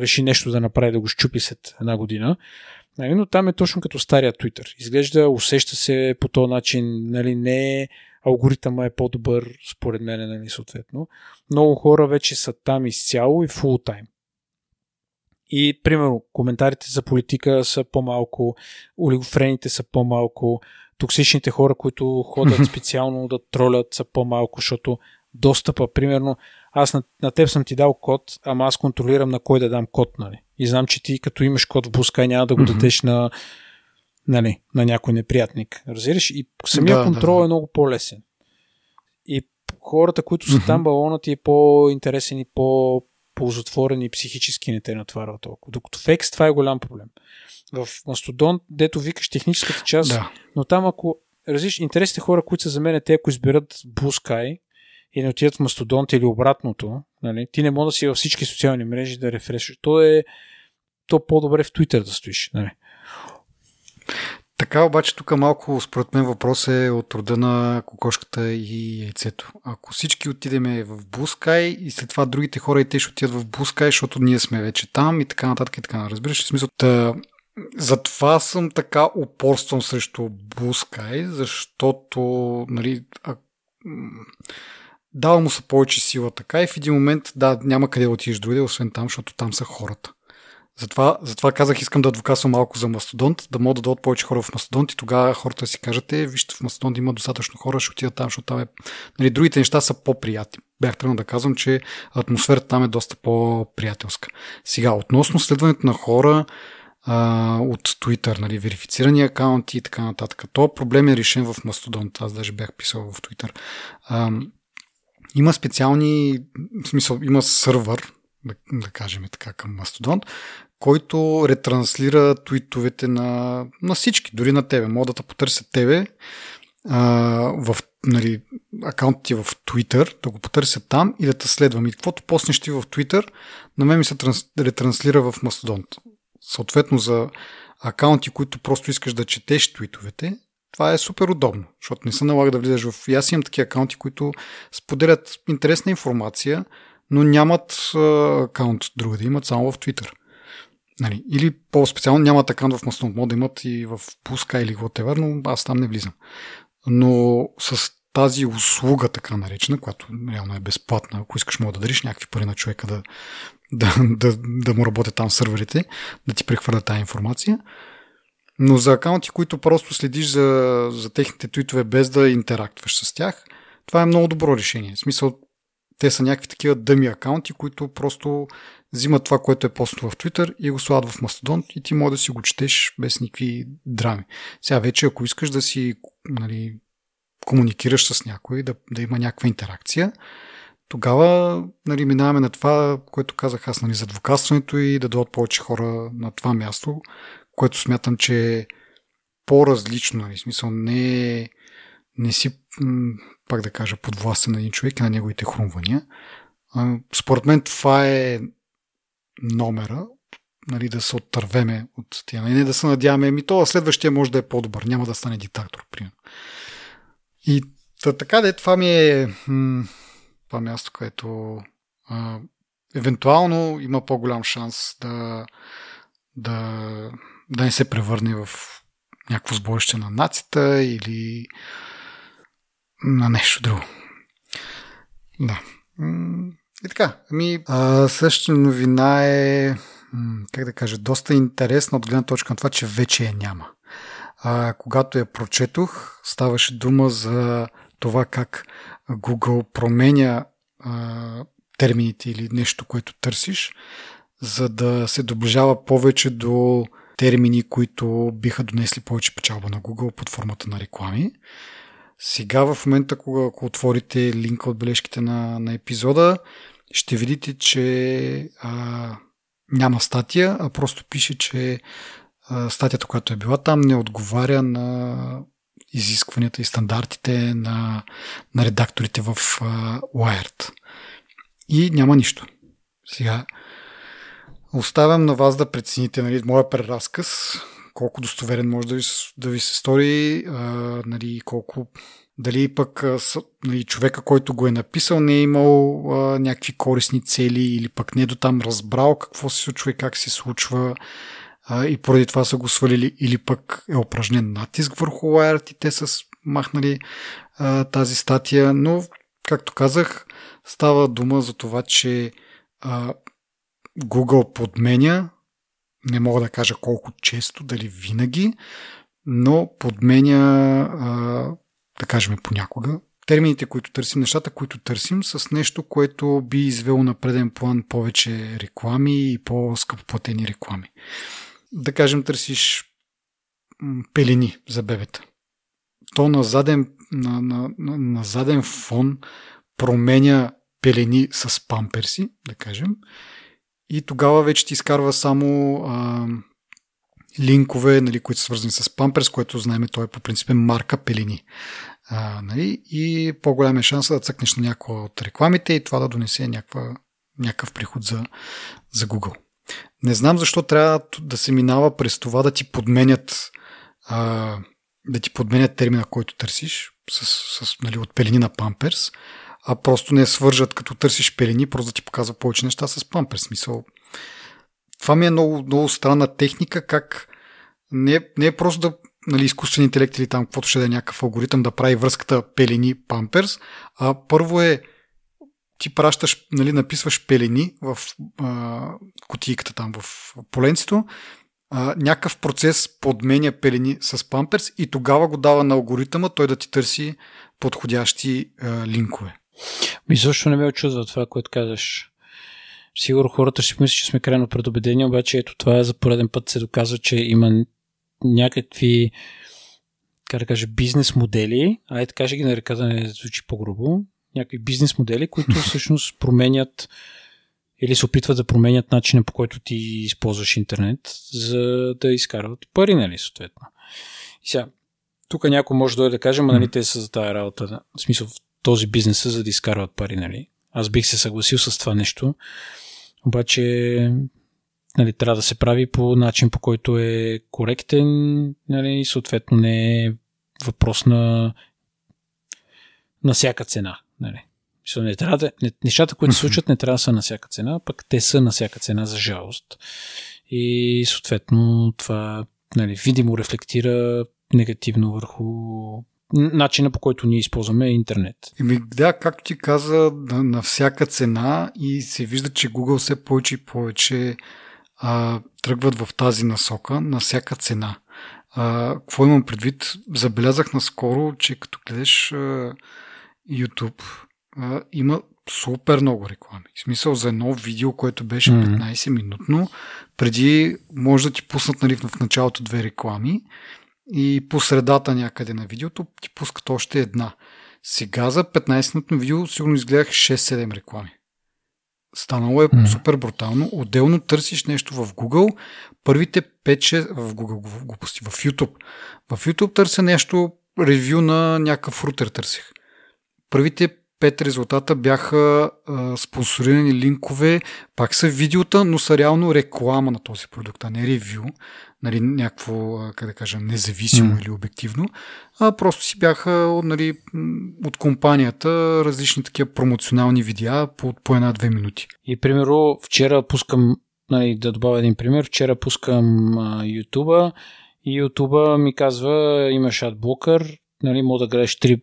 B: реши нещо да направи, да го щупи след една година. Нали, но там е точно като стария Twitter. Изглежда, усеща се по този начин, нали, не алгоритъма е по-добър, според мен, нали, съответно. Много хора вече са там изцяло и фул тайм. И, примерно, коментарите за политика са по-малко, олигофрените са по-малко, токсичните хора, които ходят [LAUGHS] специално да тролят са по-малко, защото достъпа, примерно, аз на, на теб съм ти дал код, ама аз контролирам на кой да дам код, нали? И знам, че ти като имаш код в Блускай няма да го mm-hmm. дадеш на, нали, на някой неприятник. Разбираш? И самия да, контрол да, е много по-лесен. И хората, които са mm-hmm. там, балонът е по-интересен и по-ползотворен и психически не те натварва толкова. Докато в X това е голям проблем. В Мастодон, дето викаш техническата част, да. но там ако различни интересните хора, които са за мен, те ако изберат Blue Sky, и не отидат в Мастодонт или обратното, нали, ти не може да си във всички социални мрежи да рефрешиш. То е то по-добре в Twitter да стоиш. Нали.
A: Така, обаче тук малко, според мен, въпрос е от рода на кокошката и яйцето. Ако всички отидеме в Бускай и след това другите хора и те ще отидат в Бускай, защото ние сме вече там и така нататък и така. Разбираш ли смисъл? Та, затова съм така упорствам срещу Бускай, защото, нали, а, дава му се повече сила така и в един момент, да, няма къде да отидеш другаде, освен там, защото там са хората. Затова, затова казах, искам да адвокасвам малко за Мастодонт, да могат да дадат повече хора в Мастодонт и тогава хората си кажат, е, вижте, в Мастодонт има достатъчно хора, ще отидат там, защото там е... Нали, другите неща са по-приятни. Бях тръгнал да казвам, че атмосферата там е доста по-приятелска. Сега, относно следването на хора, а, от Twitter, нали, верифицирани акаунти и така нататък. То проблем е решен в Мастодонт. Аз даже бях писал в Twitter. А, има специални, в смисъл, има сървър, да, да кажем така, към Mastodon, който ретранслира твитовете на, на всички, дори на тебе. Могат да потърсят тебе а, в нали, акаунтите в Twitter, да го потърсят там и да те следвам. И каквото поснеш ти в Twitter, на мен ми се транс, ретранслира в Mastodon. Съответно за акаунти, които просто искаш да четеш твитовете, това е супер удобно, защото не се налага да влизаш в... И аз имам такива акаунти, които споделят интересна информация, но нямат акаунт друга да имат само в Twitter. Нали, или по-специално нямат акаунт в Mastodon, могат да имат и в Пуска или whatever, но аз там не влизам. Но с тази услуга, така наречена, която реално е безплатна, ако искаш, мога да дариш някакви пари на човека да, да, да, да му работят там сървърите, да ти прехвърля тази информация. Но за акаунти, които просто следиш за, за техните твитове без да интерактваш с тях, това е много добро решение. В смисъл, те са някакви такива дъми акаунти, които просто взимат това, което е постно в Twitter и го слагат в Mastodon и ти може да си го четеш без никакви драми. Сега вече, ако искаш да си нали, комуникираш с някой, да, да има някаква интеракция, тогава нали, минаваме на това, което казах аз нали, за адвокатстването и да дойдат повече хора на това място, което смятам, че е по-различно. Нали, смисъл не, не си, пак да кажа, подвластен на един човек и на неговите хрумвания. Според мен това е номера, нали, да се оттървеме от тия. И не да се надяваме, ми то следващия може да е по-добър, няма да стане диктатор, примерно. И така да това ми е това място, което а, евентуално има по-голям шанс да, да, да не се превърне в някакво сборище на нацията или на нещо друго. Да. И така, ами, същата новина е, как да кажа, доста интересна от гледна точка на това, че вече я няма. А, когато я прочетох, ставаше дума за това как Google променя а, термините или нещо, което търсиш, за да се доближава повече до термини, които биха донесли повече печалба на Google под формата на реклами. Сега в момента, кога, ако отворите линка от бележките на, на епизода, ще видите, че а, няма статия, а просто пише, че а, статията, която е била там, не отговаря на изискванията и стандартите на, на редакторите в а, Wired. И няма нищо. Сега оставям на вас да прецените нали, моя преразказ, колко достоверен може да ви, да ви се стори, а, нали, колко дали пък нали, човека, който го е написал, не е имал а, някакви корисни цели или пък не е до там разбрал какво се случва и как се случва а, и поради това са го свалили или пък е упражнен натиск върху Wired и те са махнали а, тази статия, но както казах, става дума за това, че Google подменя, не мога да кажа колко често, дали винаги, но подменя да кажем понякога, термините, които търсим, нещата, които търсим, с нещо, което би извело на преден план повече реклами и по-скъпоплатени реклами. Да кажем, търсиш пелени за бебета. То на заден, на, на, на, на заден фон променя пелени с памперси, да кажем, и тогава вече ти изкарва само а, линкове, нали, които са свързани с Памперс, което знаем, той е по принцип марка Пелини. А, нали, и по-голям е шанса да цъкнеш на някоя от рекламите и това да донесе някаква, някакъв приход за, за Google. Не знам защо трябва да се минава през това да ти подменят а, да ти подменят термина, който търсиш с, с, нали, от пелени на Памперс, а просто не свържат като търсиш пелени, просто да ти показва повече неща с Памперс. Смисъл, това ми е много, много странна техника, как не, не е просто да нали, изкуствен интелект или там каквото ще да е някакъв алгоритъм да прави връзката пелени памперс, а първо е ти пращаш, нали, написваш пелени в а, кутийката там в поленцето, а, някакъв процес подменя пелени с памперс и тогава го дава на алгоритъма той да ти търси подходящи а, линкове.
B: Ми също не ме очудва това, което казаш. Сигурно хората ще мислят, че сме крайно предубедени, обаче ето това за пореден път се доказва, че има някакви как да кажа, бизнес модели, ай така ще ги нарека да не звучи по-грубо, някакви бизнес модели, които [LAUGHS] всъщност променят или се опитват да променят начина по който ти използваш интернет, за да изкарват пари, нали, съответно. И сега, тук някой може да дойде да каже, ма нали те са за тази работа, в смисъл този бизнес, за да изкарват пари, нали. Аз бих се съгласил с това нещо, обаче нали, трябва да се прави по начин, по който е коректен нали, и съответно не е въпрос на, на всяка цена. Нали. Не трябва да, не, нещата, които се случват, не трябва да са на всяка цена, пък те са на всяка цена за жалост. И съответно това нали, видимо рефлектира негативно върху начина по който ние използваме интернет.
A: Еми, да, както ти каза, на, на всяка цена и се вижда, че Google все повече и повече а, тръгват в тази насока на всяка цена. А, какво имам предвид? Забелязах наскоро, че като гледаш а, YouTube, а, има супер много реклами. В смисъл за едно видео, което беше 15 минутно, преди може да ти пуснат нали, в началото две реклами и по средата някъде на видеото ти пускат още една. Сега за 15-минутно видео сигурно изгледах 6-7 реклами. Станало е mm. супер брутално. Отделно търсиш нещо в Google. Първите 5-6 в Google, в, глупости, в YouTube. В YouTube търся нещо, ревю на някакъв рутер търсих. Първите пет резултата бяха а, спонсорирани линкове, пак са видеота, но са реално реклама на този продукт, а не ревю, нали, някакво, как да кажа, независимо mm. или обективно, а просто си бяха нали, от компанията различни такива промоционални видеа по, по една-две минути.
B: И примерно вчера пускам, нали, да добавя един пример, вчера пускам а, YouTube и YouTube ми казва, имаш адблокър, нали, мога да гледаш три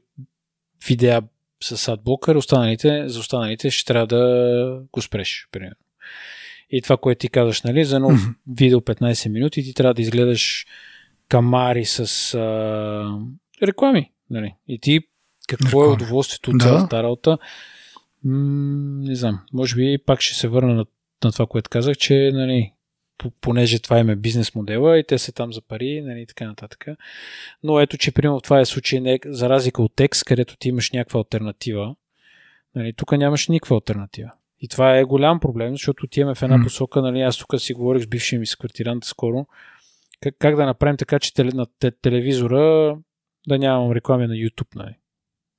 B: видеа с адблокър, останалите, за останалите ще трябва да го спреш, примерно. И това, което ти казваш, нали, за едно mm-hmm. видео 15 минути ти трябва да изгледаш камари с а, реклами. Нали. И ти какво е реклами. е удоволствието от да. цялата работа? М- не знам. Може би пак ще се върна на, на това, което казах, че нали, понеже това им е бизнес модела и те са там за пари нали, и така нататък. Но ето, че примерно това е случай не, за разлика от текст, където ти имаш някаква альтернатива. Нали, тук нямаш никаква альтернатива. И това е голям проблем, защото отиваме в една mm. посока. Нали, аз тук си говорих с бившия ми секретарант скоро. Как, как да направим така, че теле, на телевизора да нямам реклами на YouTube. Нали.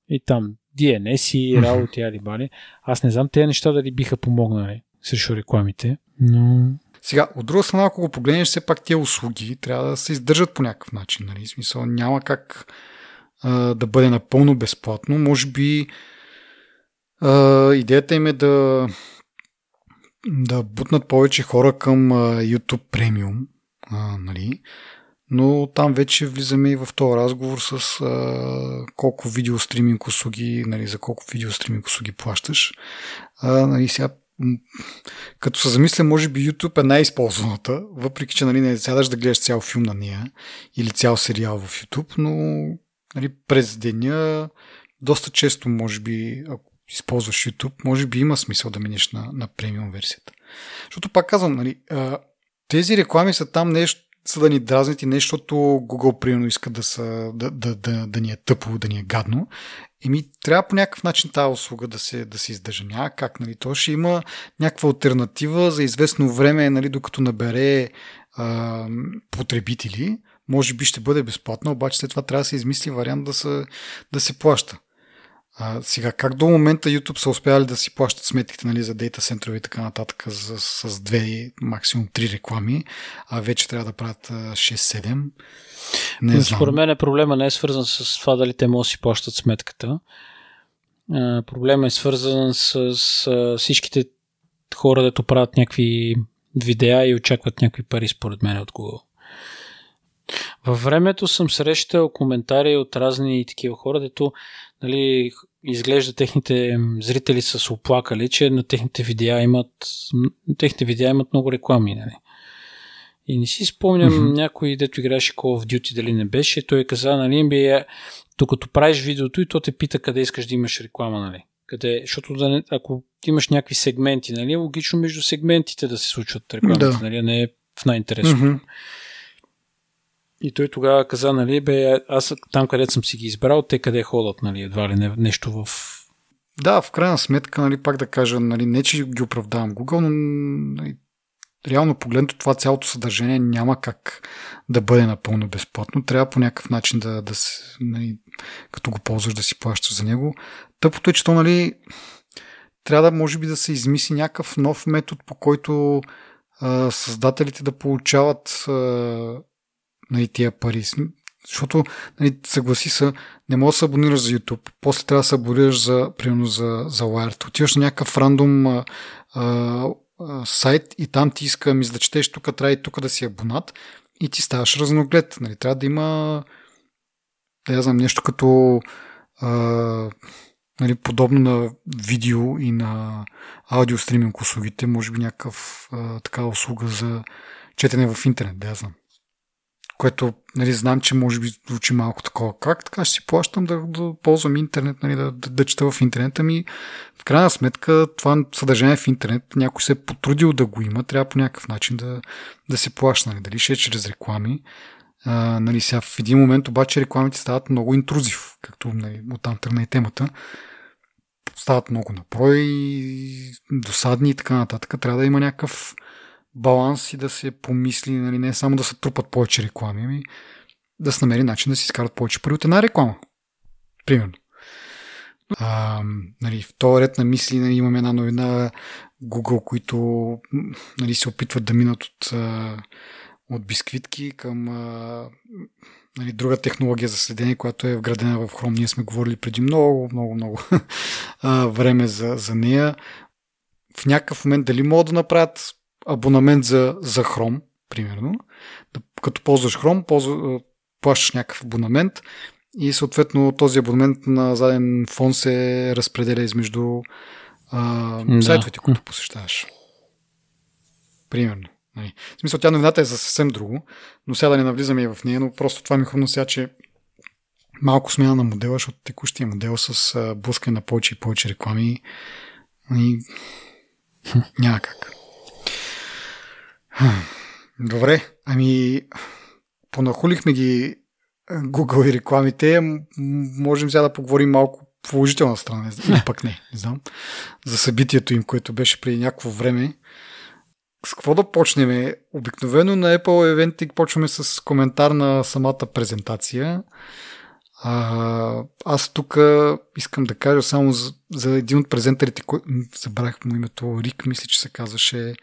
B: И там DNS и работи, али бали. Аз не знам тези неща дали биха помогнали срещу рекламите, но
A: сега, от друга страна, ако го погледнеш, все пак тези услуги трябва да се издържат по някакъв начин. Нали? В смисъл, няма как а, да бъде напълно безплатно. Може би идеята им е да, да бутнат повече хора към а, YouTube Premium. А, нали? но там вече влизаме и в този разговор с а, колко видеостриминг услуги, нали, за колко видеостриминг услуги плащаш. А, нали, сега като се замисля, може би YouTube е най-използваната, въпреки че нали, не сядаш да гледаш цял филм на нея или цял сериал в YouTube, но нали, през деня доста често, може би, ако използваш YouTube, може би има смисъл да минеш на, на премиум версията. Защото пак казвам, нали, тези реклами са там нещо, за да ни дразнят и защото Google примерно иска да, са, да, да, да, да ни е тъпо, да ни е гадно. Еми, трябва по някакъв начин тази услуга да се, да се издържа. Няма как, нали? То ще има някаква альтернатива за известно време, нали, докато набере а, потребители. Може би ще бъде безплатно, обаче след това трябва да се измисли вариант да се, да се плаща. А, сега, как до момента YouTube са успяли да си плащат сметките нали, за дейта центрове и така нататък с, с две, максимум три реклами, а вече трябва да правят 6-7.
B: Не знам. Според мен проблема не е свързан с това дали те могат да си плащат сметката. А, проблема е свързан с, с всичките хора, дето правят някакви видеа и очакват някакви пари, според мен, от Google. Във времето съм срещал коментари от разни такива хора, дето нали, изглежда техните зрители са се оплакали, че на техните видеа имат, техните видеа имат много реклами. Нали. И не си спомням mm-hmm. някой, дето играеше Call of Duty, дали не беше. Той каза, нали, би, е, докато правиш видеото и то те пита къде искаш да имаш реклама, нали. Къде, защото да не, ако имаш някакви сегменти, нали, логично между сегментите да се случват рекламите, да. нали, не е в най-интересно. Mm-hmm. И той тогава каза, нали, бе, аз там където съм си ги избрал, те къде ходят, нали, едва ли не, нещо в
A: да, в крайна сметка, нали, пак да кажа, нали, не че ги оправдавам Google, но нали, реално погледнато това цялото съдържание няма как да бъде напълно безплатно. Трябва по някакъв начин да, да се, нали, като го ползваш, да си плащаш за него. Тъпото е, че то, нали, трябва да, може би, да се измисли някакъв нов метод, по който а, създателите да получават а, нали, тия пари. Защото, нали, съгласи се, не можеш да се абонираш за YouTube, после трябва да се абонираш за, примерно, за, за Wired. Отиваш на някакъв рандом а, а, сайт и там ти иска, ми да четеш тук, трябва и тук да си абонат и ти ставаш разноглед. Нали, трябва да има да я знам, нещо като а, нали, подобно на видео и на аудио стриминг услугите, може би някакъв а, такава услуга за четене в интернет, да я знам което нали, знам, че може би звучи малко такова. Как така ще си плащам да, да ползвам интернет, нали, да, да, да чета в интернета ми? В крайна сметка това съдържание в интернет някой се е потрудил да го има, трябва по някакъв начин да, да се плаща. Нали, дали ще е чрез реклами. А, нали, сега в един момент обаче рекламите стават много интрузив, както нали, оттам тръгна и темата. Стават много напрой, досадни и така нататък. Трябва да има някакъв баланс и да се помисли, нали, не само да се трупат повече реклами, ами да се намери начин да си изкарат повече пари от една реклама. Примерно. А, нали, в този ред на мисли нали, имаме една новина Google, които нали, се опитват да минат от, от бисквитки към нали, друга технология за следение, която е вградена в Chrome. Ние сме говорили преди много, много, много [LAUGHS] време за, за нея. В някакъв момент дали могат да направят абонамент за, за Chrome, примерно. Като ползваш Chrome, ползва, плащаш някакъв абонамент и съответно този абонамент на заден фон се разпределя измежду а, да. сайтовете, които посещаваш. Примерно. Нали. В смисъл, тя новината е за съвсем друго, но сега да не навлизаме и в нея, но просто това ми хрумна сега, че малко смяна на модела, защото текущия модел с блъскане на повече и повече реклами и нали, няма как. Добре, ами понахулихме ги Google и рекламите. Можем сега да поговорим малко положителна страна, или пък не, не знам, за събитието им, което беше преди някакво време. С какво да почнем? Обикновено на Apple евенти почваме с коментар на самата презентация. А, аз тук искам да кажа само за, за един от презентерите, кой... забравих му името, Рик, мисля, че се казваше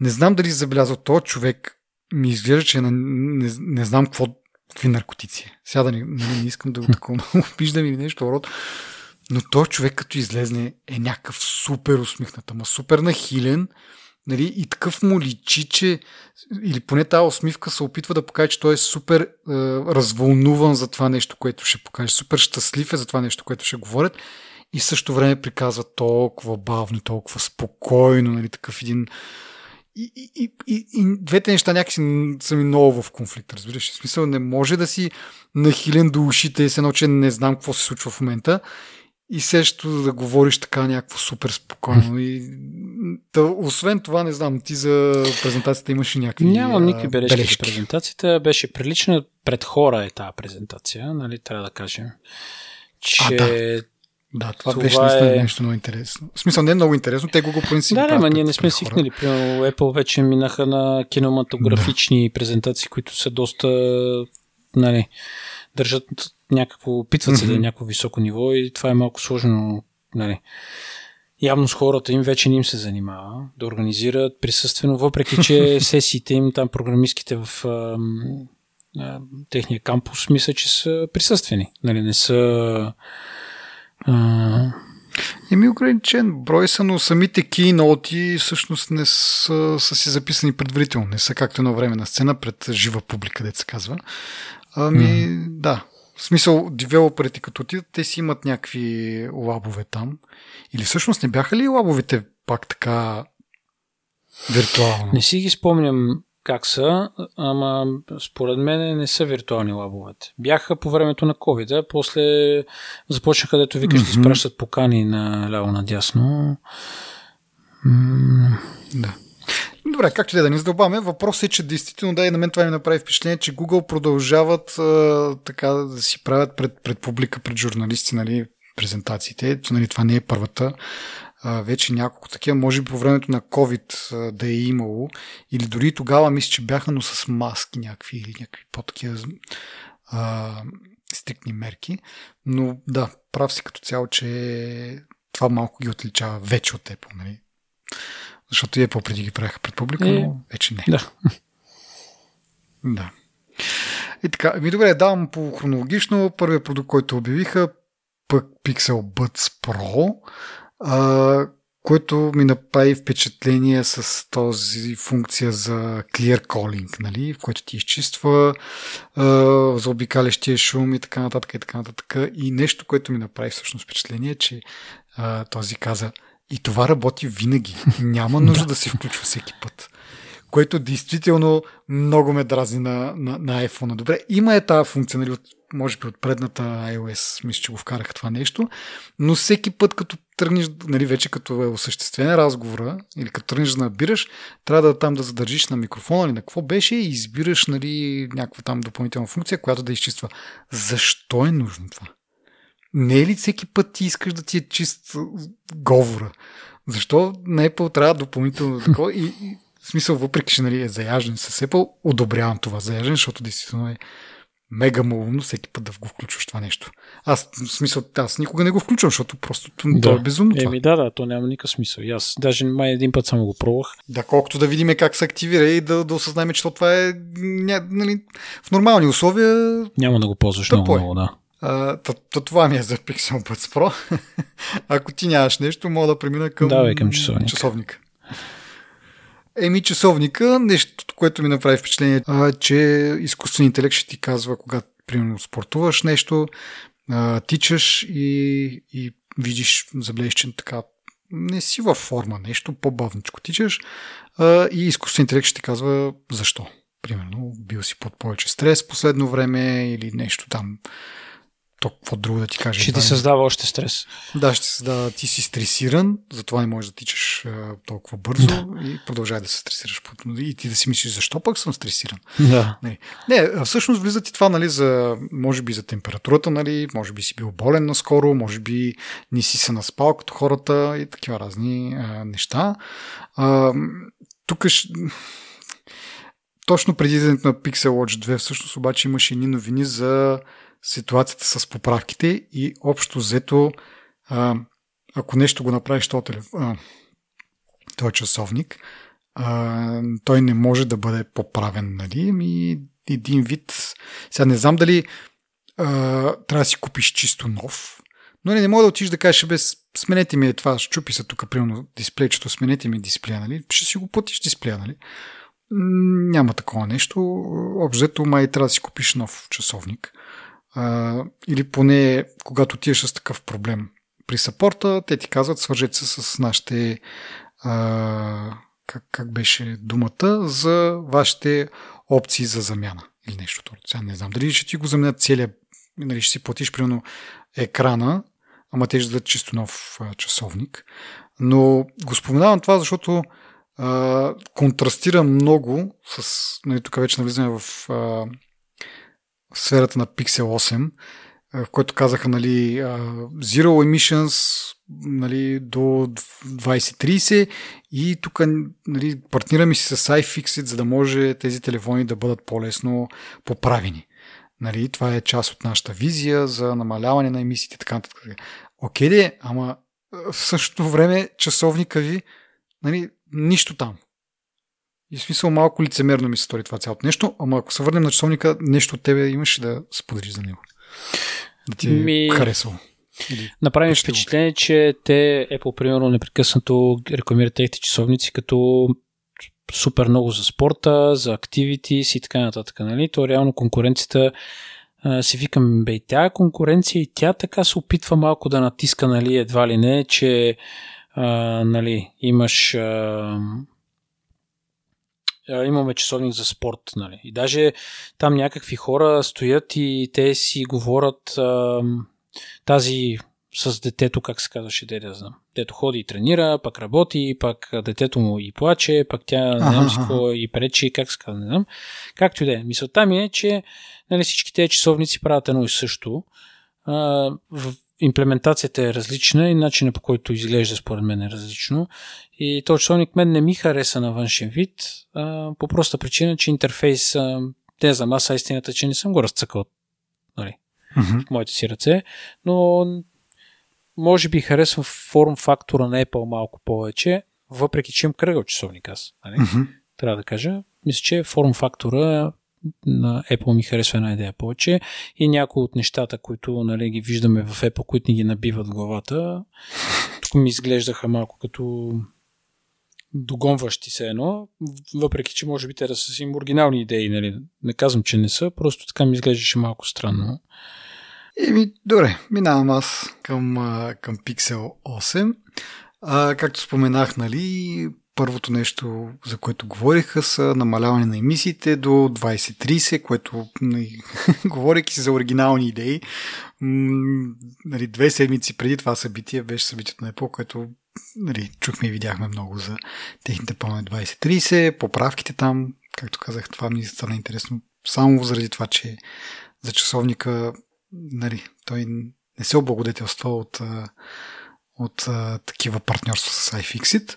A: не знам дали забелязал този човек, ми изглежда, че не, не, не знам какво, какви наркотици. Сега да не, не, не искам да го [LAUGHS] такова виждам или нещо род. Но този човек като излезне е някакъв супер усмихнат, ама супер нахилен. Нали, и такъв му личи, че или поне тази усмивка се опитва да покаже, че той е супер е, развълнуван за това нещо, което ще покаже. Супер щастлив е за това нещо, което ще говорят. И също време приказва толкова бавно, толкова спокойно, нали, такъв един и, и, и, и двете неща някакси са ми много в конфликт, разбираш. В смисъл, не може да си нахилен до ушите и се че не знам какво се случва в момента и също да говориш така някакво супер спокойно. И, да, освен това, не знам, ти за презентацията имаш и някакви
B: Нямам никакви бележки, бележки. за презентацията. Беше прилична пред хора е тази презентация, нали, трябва да кажем. Че а,
A: да. Да, това, това беше наистина е... нещо много интересно. В смисъл не е много интересно, те го го принцип.
B: Да, да, ма ние не сме свикнали. Примерно Apple вече минаха на кинематографични да. презентации, които са доста нали, държат някакво, опитват се mm-hmm. да е някакво високо ниво и това е малко сложно. Нали. Явно с хората им вече не им се занимава да организират присъствено, въпреки че [LAUGHS] сесиите им, там програмистските в а, а, техния кампус, мисля, че са присъствени. Нали, не са
A: а... Еми ограничен брой са, но самите кейноти всъщност не са, са си записани предварително. Не са както на време на сцена пред жива публика, деца се казва. Ами, mm. да. В смисъл, девелоперите като отидат, те си имат някакви лабове там. Или всъщност не бяха ли лабовете пак така виртуално?
B: Не си ги спомням как са, ама според мен не са виртуални лабовете. Бяха по времето на COVID, а после започнаха, дето викаш, mm-hmm. да изпращат покани на ляво надясно.
A: Mm. Да. Добре, както и да не задълбаваме, въпросът е, че действително да и на мен това ми направи впечатление, че Google продължават а, така да си правят пред, пред публика, пред журналисти, нали, презентациите. Нали, това не е първата. Вече няколко такива, може би по времето на COVID да е имало. Или дори тогава мисля, че бяха, но с маски някакви или някакви по-такива стриктни мерки. Но да, прав си като цяло, че това малко ги отличава вече от Apple. Нали? Защото и Apple преди ги правяха пред публика, е, но вече не.
B: Да. [LAUGHS]
A: Да. И така, ми добре, давам по хронологично. Първият продукт, който обявиха, пък Pixel Buds Pro, а, което ми направи впечатление с този функция за clear calling, нали, в който ти изчиства а, за обикалящия шум и така нататък и така нататък. И нещо, което ми направи всъщност впечатление, че а, този каза и това работи винаги. Няма нужда да се включва всеки път което действително много ме дразни на, на, на iPhone. Добре, има е тази функция, нали, от, може би от предната iOS, мисля, че го вкарах това нещо, но всеки път, като тръгнеш, нали, вече като е осъществен разговора, или като тръгнеш да набираш, трябва да там да задържиш на микрофона или на какво беше и избираш нали, някаква там допълнителна функция, която да изчиства. Защо е нужно това? Не е ли всеки път ти искаш да ти е чист говора? Защо на Apple трябва допълнително [LAUGHS] такова? И, и в смисъл, въпреки че нали, е заяжен с Apple, одобрявам това заяжен, защото действително е мега малумно всеки път да го включваш това нещо. Аз, в смисъл, аз никога не го включвам, защото просто да. то е безумно това.
B: Еми да, да, то няма никакъв смисъл. И аз даже май един път само го пробвах.
A: Да, колкото да видим как се активира и да, да осъзнаем, че това е нали, в нормални условия.
B: Няма да го ползваш много, е. много, да.
A: А, то, то, това ми е за Pixel Buds Pro. [LAUGHS] Ако ти нямаш нещо, мога да премина към,
B: Давай към часовник.
A: часовника. Еми часовника, нещо, което ми направи впечатление, а, че изкуствен интелект ще ти казва, когато примерно спортуваш нещо, а, тичаш и, и видиш, заблееш, че така не си във форма, нещо по-бавничко тичаш а, и изкуствен интелект ще ти казва защо. Примерно, бил си под повече стрес последно време или нещо там то какво друго да ти кажа.
B: Ще ти създава още стрес.
A: Да, ще създава. Ти си стресиран, затова не можеш да тичаш а, толкова бързо да. и продължавай да се стресираш. И ти да си мислиш, защо пък съм стресиран?
B: Да.
A: Не, не всъщност влиза ти това, нали, за, може би за температурата, нали, може би си бил болен наскоро, може би не си се наспал като хората и такива разни а, неща. А, тук ще точно преди на Pixel Watch 2 всъщност обаче имаше едни новини за ситуацията с поправките и общо взето, а, ако нещо го направиш този, телефон, този часовник, а, той не може да бъде поправен, нали? Ми един вид. Сега не знам дали а, трябва да си купиш чисто нов, но не, не мога да отиш да кажеш, без сменете ми е това, щупи се тук, примерно, дисплейчето, сменете ми дисплея, нали? Ще си го платиш дисплея, нали? Няма такова нещо. Обзето май трябва да си купиш нов часовник. А, или поне когато ти с такъв проблем при сапорта, те ти казват, свържете се с нашите а, как, как беше думата, за вашите опции за замяна или нещо. Сега не знам дали ще ти го заменят целият, нали, ще си платиш примерно екрана, ама те ще дадат чисто нов а, часовник. Но го споменавам това, защото а, контрастира много с, нали, тук вече навлизаме в а, сферата на Pixel 8, в който казаха нали, Zero Emissions нали, до 2030 и тук нали, партнираме си с iFixit, за да може тези телефони да бъдат по-лесно поправени. Нали, това е част от нашата визия за намаляване на емисиите и така нататък. Окей, де, ама в същото време часовника ви, нали, нищо там. И в смисъл малко лицемерно ми се стори това цялото нещо, ама ако се върнем на часовника, нещо от тебе имаш да споделиш за него. Да ти ми... е харесало.
B: Направим впечатление, че те Apple, примерно, непрекъснато рекламират техните часовници като супер много за спорта, за activities и така нататък. Нали? То реално конкуренцията а, си викам, бе, тя конкуренция и тя така се опитва малко да натиска, нали, едва ли не, че а, нали, имаш а, имаме часовник за спорт. Нали. И даже там някакви хора стоят и те си говорят а, тази с детето, как се казваше, де да знам. Дето ходи и тренира, пак работи, пак детето му и плаче, пак тя не знам си какво и пречи, как се казва, не знам. Както и да е. Мисълта ми е, че нали, всички тези часовници правят едно и също. А, в имплементацията е различна и начинът по който изглежда според мен е различно. И този часовник мен не ми хареса на външен вид, а, по проста причина, че интерфейс, а, не знам, аз истината, че не съм го разцъкал нали,
A: Mm-hmm.
B: в моите си ръце, но може би харесвам форм фактора на Apple малко повече, въпреки че имам кръгъл часовник аз. Нали?
A: Mm-hmm.
B: Трябва да кажа. Мисля, че форм фактора на Apple ми харесва една идея повече и някои от нещата, които нали, ги виждаме в Apple, които ни ги набиват в главата, тук ми изглеждаха малко като догонващи се едно, въпреки че може би те да са си оригинални идеи, нали? не казвам, че не са, просто така ми изглеждаше малко странно.
A: Еми, добре, минавам аз към, към Pixel 8. А, както споменах, нали, първото нещо, за което говориха, са намаляване на емисиите до 2030, което, нали, [LAUGHS] говорейки си за оригинални идеи, нали, две седмици преди това събитие беше събитието на Apple, което нали, чухме и видяхме много за техните планове 2030, поправките там, както казах, това ми стана интересно само заради това, че за часовника нали, той не се облагодетелства от, от а, такива партньорства с iFixit.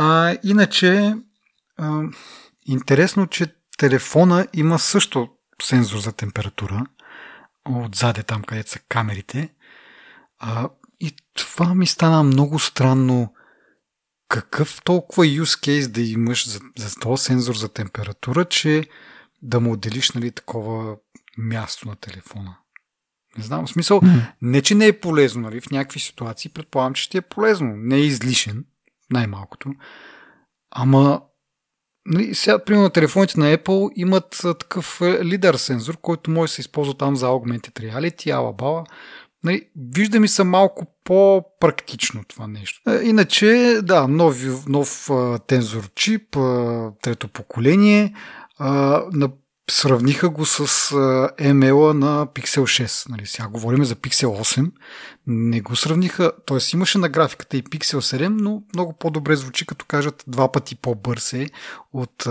A: А, иначе, а, интересно, че телефона има също сензор за температура отзаде там, където са камерите. А, и това ми стана много странно. Какъв толкова use case да имаш за, за този сензор за температура, че да му отделиш нали, такова място на телефона? Не знам, в смисъл,
B: Mm.
A: не че не е полезно, нали, в някакви ситуации предполагам, че ще е полезно. Не е излишен, най-малкото. Ама, нали, сега, примерно, телефоните на Apple имат такъв е, лидер сензор, който може да се използва там за Augmented Reality, алабала. Нали, вижда ми се малко по-практично това нещо. Е, Иначе, да, нов, нов тензор чип, трето поколение, на сравниха го с ML на Pixel 6. Нали, сега говорим за Pixel 8. Не го сравниха, т.е. имаше на графиката и Pixel 7, но много по-добре звучи, като кажат два пъти по-бърз е от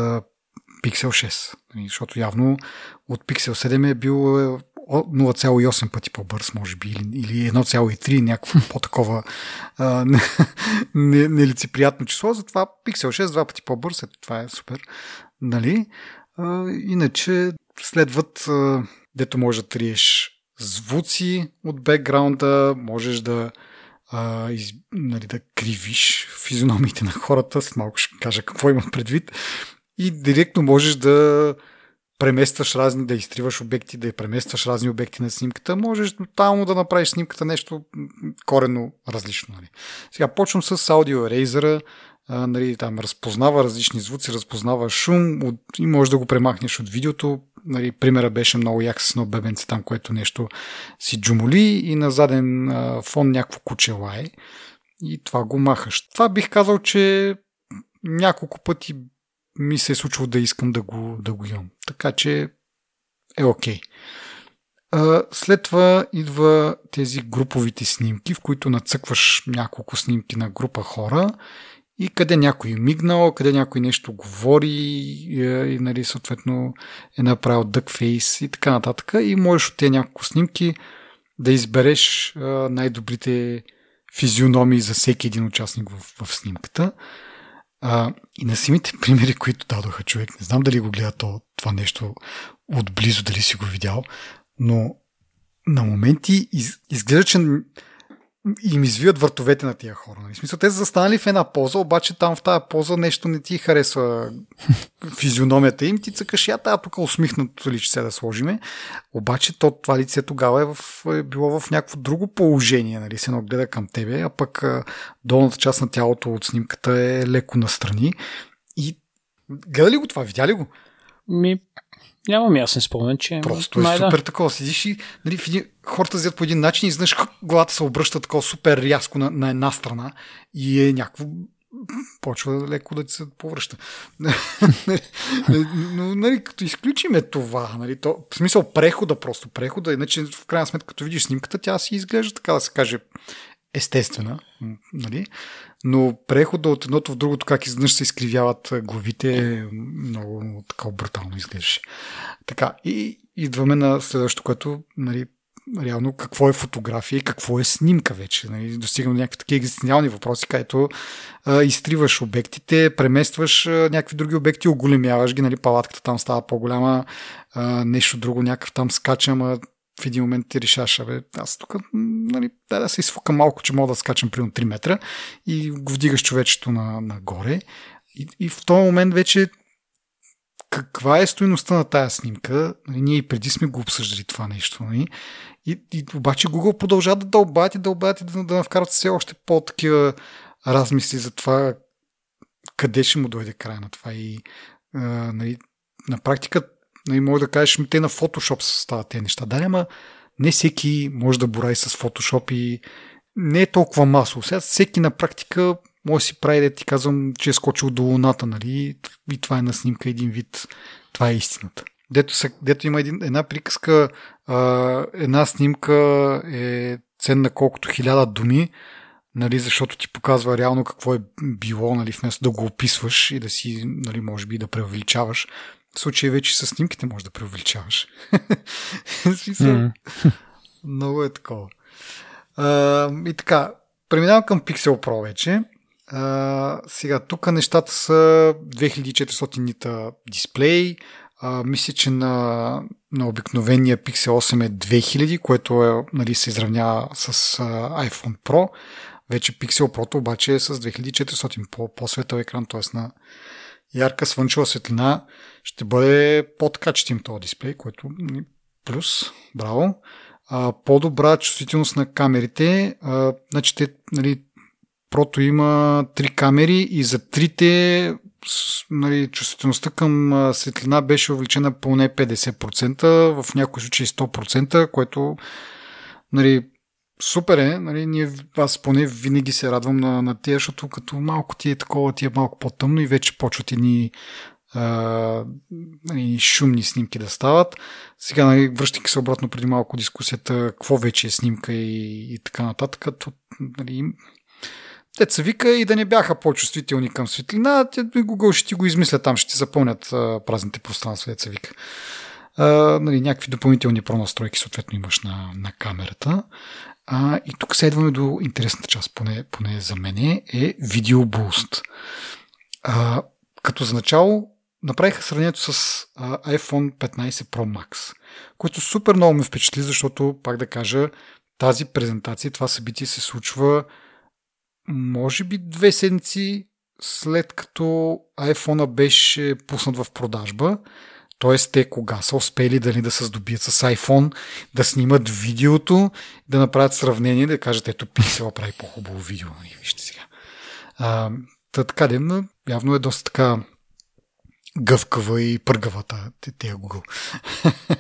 A: Pixel 6. Нали, защото явно от Pixel 7 е бил е, о- 0,8 пъти по-бърз, може би, или, или 1,3, някакво [LAUGHS] по-такова а, не- не- нелицеприятно число. Затова Pixel 6 два пъти по-бърз, ето това е супер. Нали? А, иначе следват, а, дето може да триеш звуци от бекграунда, можеш да, а, из, нали, да кривиш физиономиите на хората, след малко ще кажа какво имам предвид, и директно можеш да преместваш разни, да изтриваш обекти, да преместваш разни обекти на снимката, можеш тотално да направиш снимката нещо м, коренно различно. Нали. Сега почвам с аудио ерейзера, а, нали, там разпознава различни звуци, разпознава шум от, и може да го премахнеш от видеото. Нали, примера беше много як с едно бебенце там, което нещо си джумоли и на заден а, фон някакво куче лае и това го махаш. Това бих казал, че няколко пъти ми се е случило да искам да го, да го имам. Така че е окей. Okay. След това идва тези груповите снимки, в които нацъкваш няколко снимки на група хора и къде някой е мигнал, къде някой нещо говори и, и нали, съответно е направил duckface и така нататък. И можеш от тези няколко снимки да избереш а, най-добрите физиономии за всеки един участник в, в снимката. А, и на самите [LAUGHS] примери, които дадоха човек, не знам дали го гледа то, това нещо отблизо, дали си го видял, но на моменти из, изглежда, че им извиват въртовете на тия хора. Нали? В смисъл, те са застанали в една поза, обаче там в тази поза нещо не ти харесва [LAUGHS] физиономията им, ти цъкаш я тая тук усмихнато лице да сложиме. Обаче то, това лице тогава е, в, е било в някакво друго положение, нали? се едно гледа към тебе, а пък долната част на тялото от снимката е леко настрани. И гледа ли го това? Видя ли го?
B: Ми, нямам ясен спомен, че...
A: Просто е
B: май
A: супер
B: да.
A: такова. Седиш и нали, в един, хората взят по един начин и знаеш главата се обръща такова супер рязко на, на една страна и е някакво почва леко да се повръща. [LAUGHS] Но, нали, като изключиме това, нали, то, в смисъл прехода просто, прехода, иначе в крайна сметка, като видиш снимката, тя си изглежда, така да се каже, естествена, нали? но прехода от едното в другото, как изведнъж се изкривяват главите, много така брутално изглеждаше. Така, и идваме на следващото, което нали, реално какво е фотография и какво е снимка вече. Нали? Достигам до някакви такива екзистенциални въпроси, където а, изтриваш обектите, преместваш а, някакви други обекти, оголемяваш ги, нали? палатката там става по-голяма, а, нещо друго, някакъв там скачам, а в един момент ти решаш, абе, аз тук, нали, да, да се изфука малко, че мога да скачам примерно 3 метра и го вдигаш човечето на, нагоре. И, и в този момент вече каква е стоеността на тая снимка? Нали, ние и преди сме го обсъждали това нещо. Нали? И, и обаче Google продължава да дълбаят и дълбаят и да, да вкарат все още по-такива размисли за това къде ще му дойде края на това. И а, нали, на практика нали, може да кажеш, те на Photoshop стават тези неща. Да, ама не всеки може да борави с Photoshop и не е толкова масово. Сега всеки на практика може да си прави, да ти казвам, че е скочил до луната, нали? И това е на снимка един вид. Това е истината. Дето, са, дето има един, една приказка, а, една снимка е ценна колкото хиляда думи, нали, защото ти показва реално какво е било, нали, вместо да го описваш и да си, нали, може би да преувеличаваш. В случай вече с снимките може да преувеличаваш. [LAUGHS] mm. [LAUGHS] Много е такова. А, и така, преминавам към Pixel Pro вече. А, сега, тук нещата са 2400 нита дисплей. А, мисля, че на, на обикновения Pixel 8 е 2000, което е, нали, се изравнява с а, iPhone Pro. Вече Pixel Pro обаче е с 2400 по, по-светъл екран, т.е. на ярка слънчева светлина ще бъде по-качествен този дисплей, което нали, плюс, браво. А, по-добра чувствителност на камерите. А, значи те, нали, Прото има три камери и за трите нали, чувствителността към светлина беше увеличена поне 50%, в някои случаи 100%, което нали, супер е. Нали, ние, аз поне винаги се радвам на, на тия, защото като малко ти е такова, ти е малко по-тъмно и вече почват едни а, нали, шумни снимки да стават. Сега, нали, връщайки се обратно преди малко дискусията, какво вече е снимка и, и така нататък, то, нали, се вика и да не бяха по-чувствителни към светлина, Google ще ти го измисля там, ще ти запълнят а, празните пространства, деца вика. А, нали, някакви допълнителни пронастройки съответно имаш на, на камерата. А, и тук следваме до интересната част, поне, поне за мен е. А, като за начало направиха сравнението с а, iPhone 15 Pro Max, което супер много ме впечатли, защото, пак да кажа, тази презентация, това събитие се случва може би две седмици след като iPhone беше пуснат в продажба. Т.е. те кога са успели дали да се здобият с iPhone, да снимат видеото, да направят сравнение, да кажат ето Pixel прави по-хубаво видео. И вижте сега. А, та, така, де, явно е доста така гъвкава и пъргава тези Google. [LAUGHS]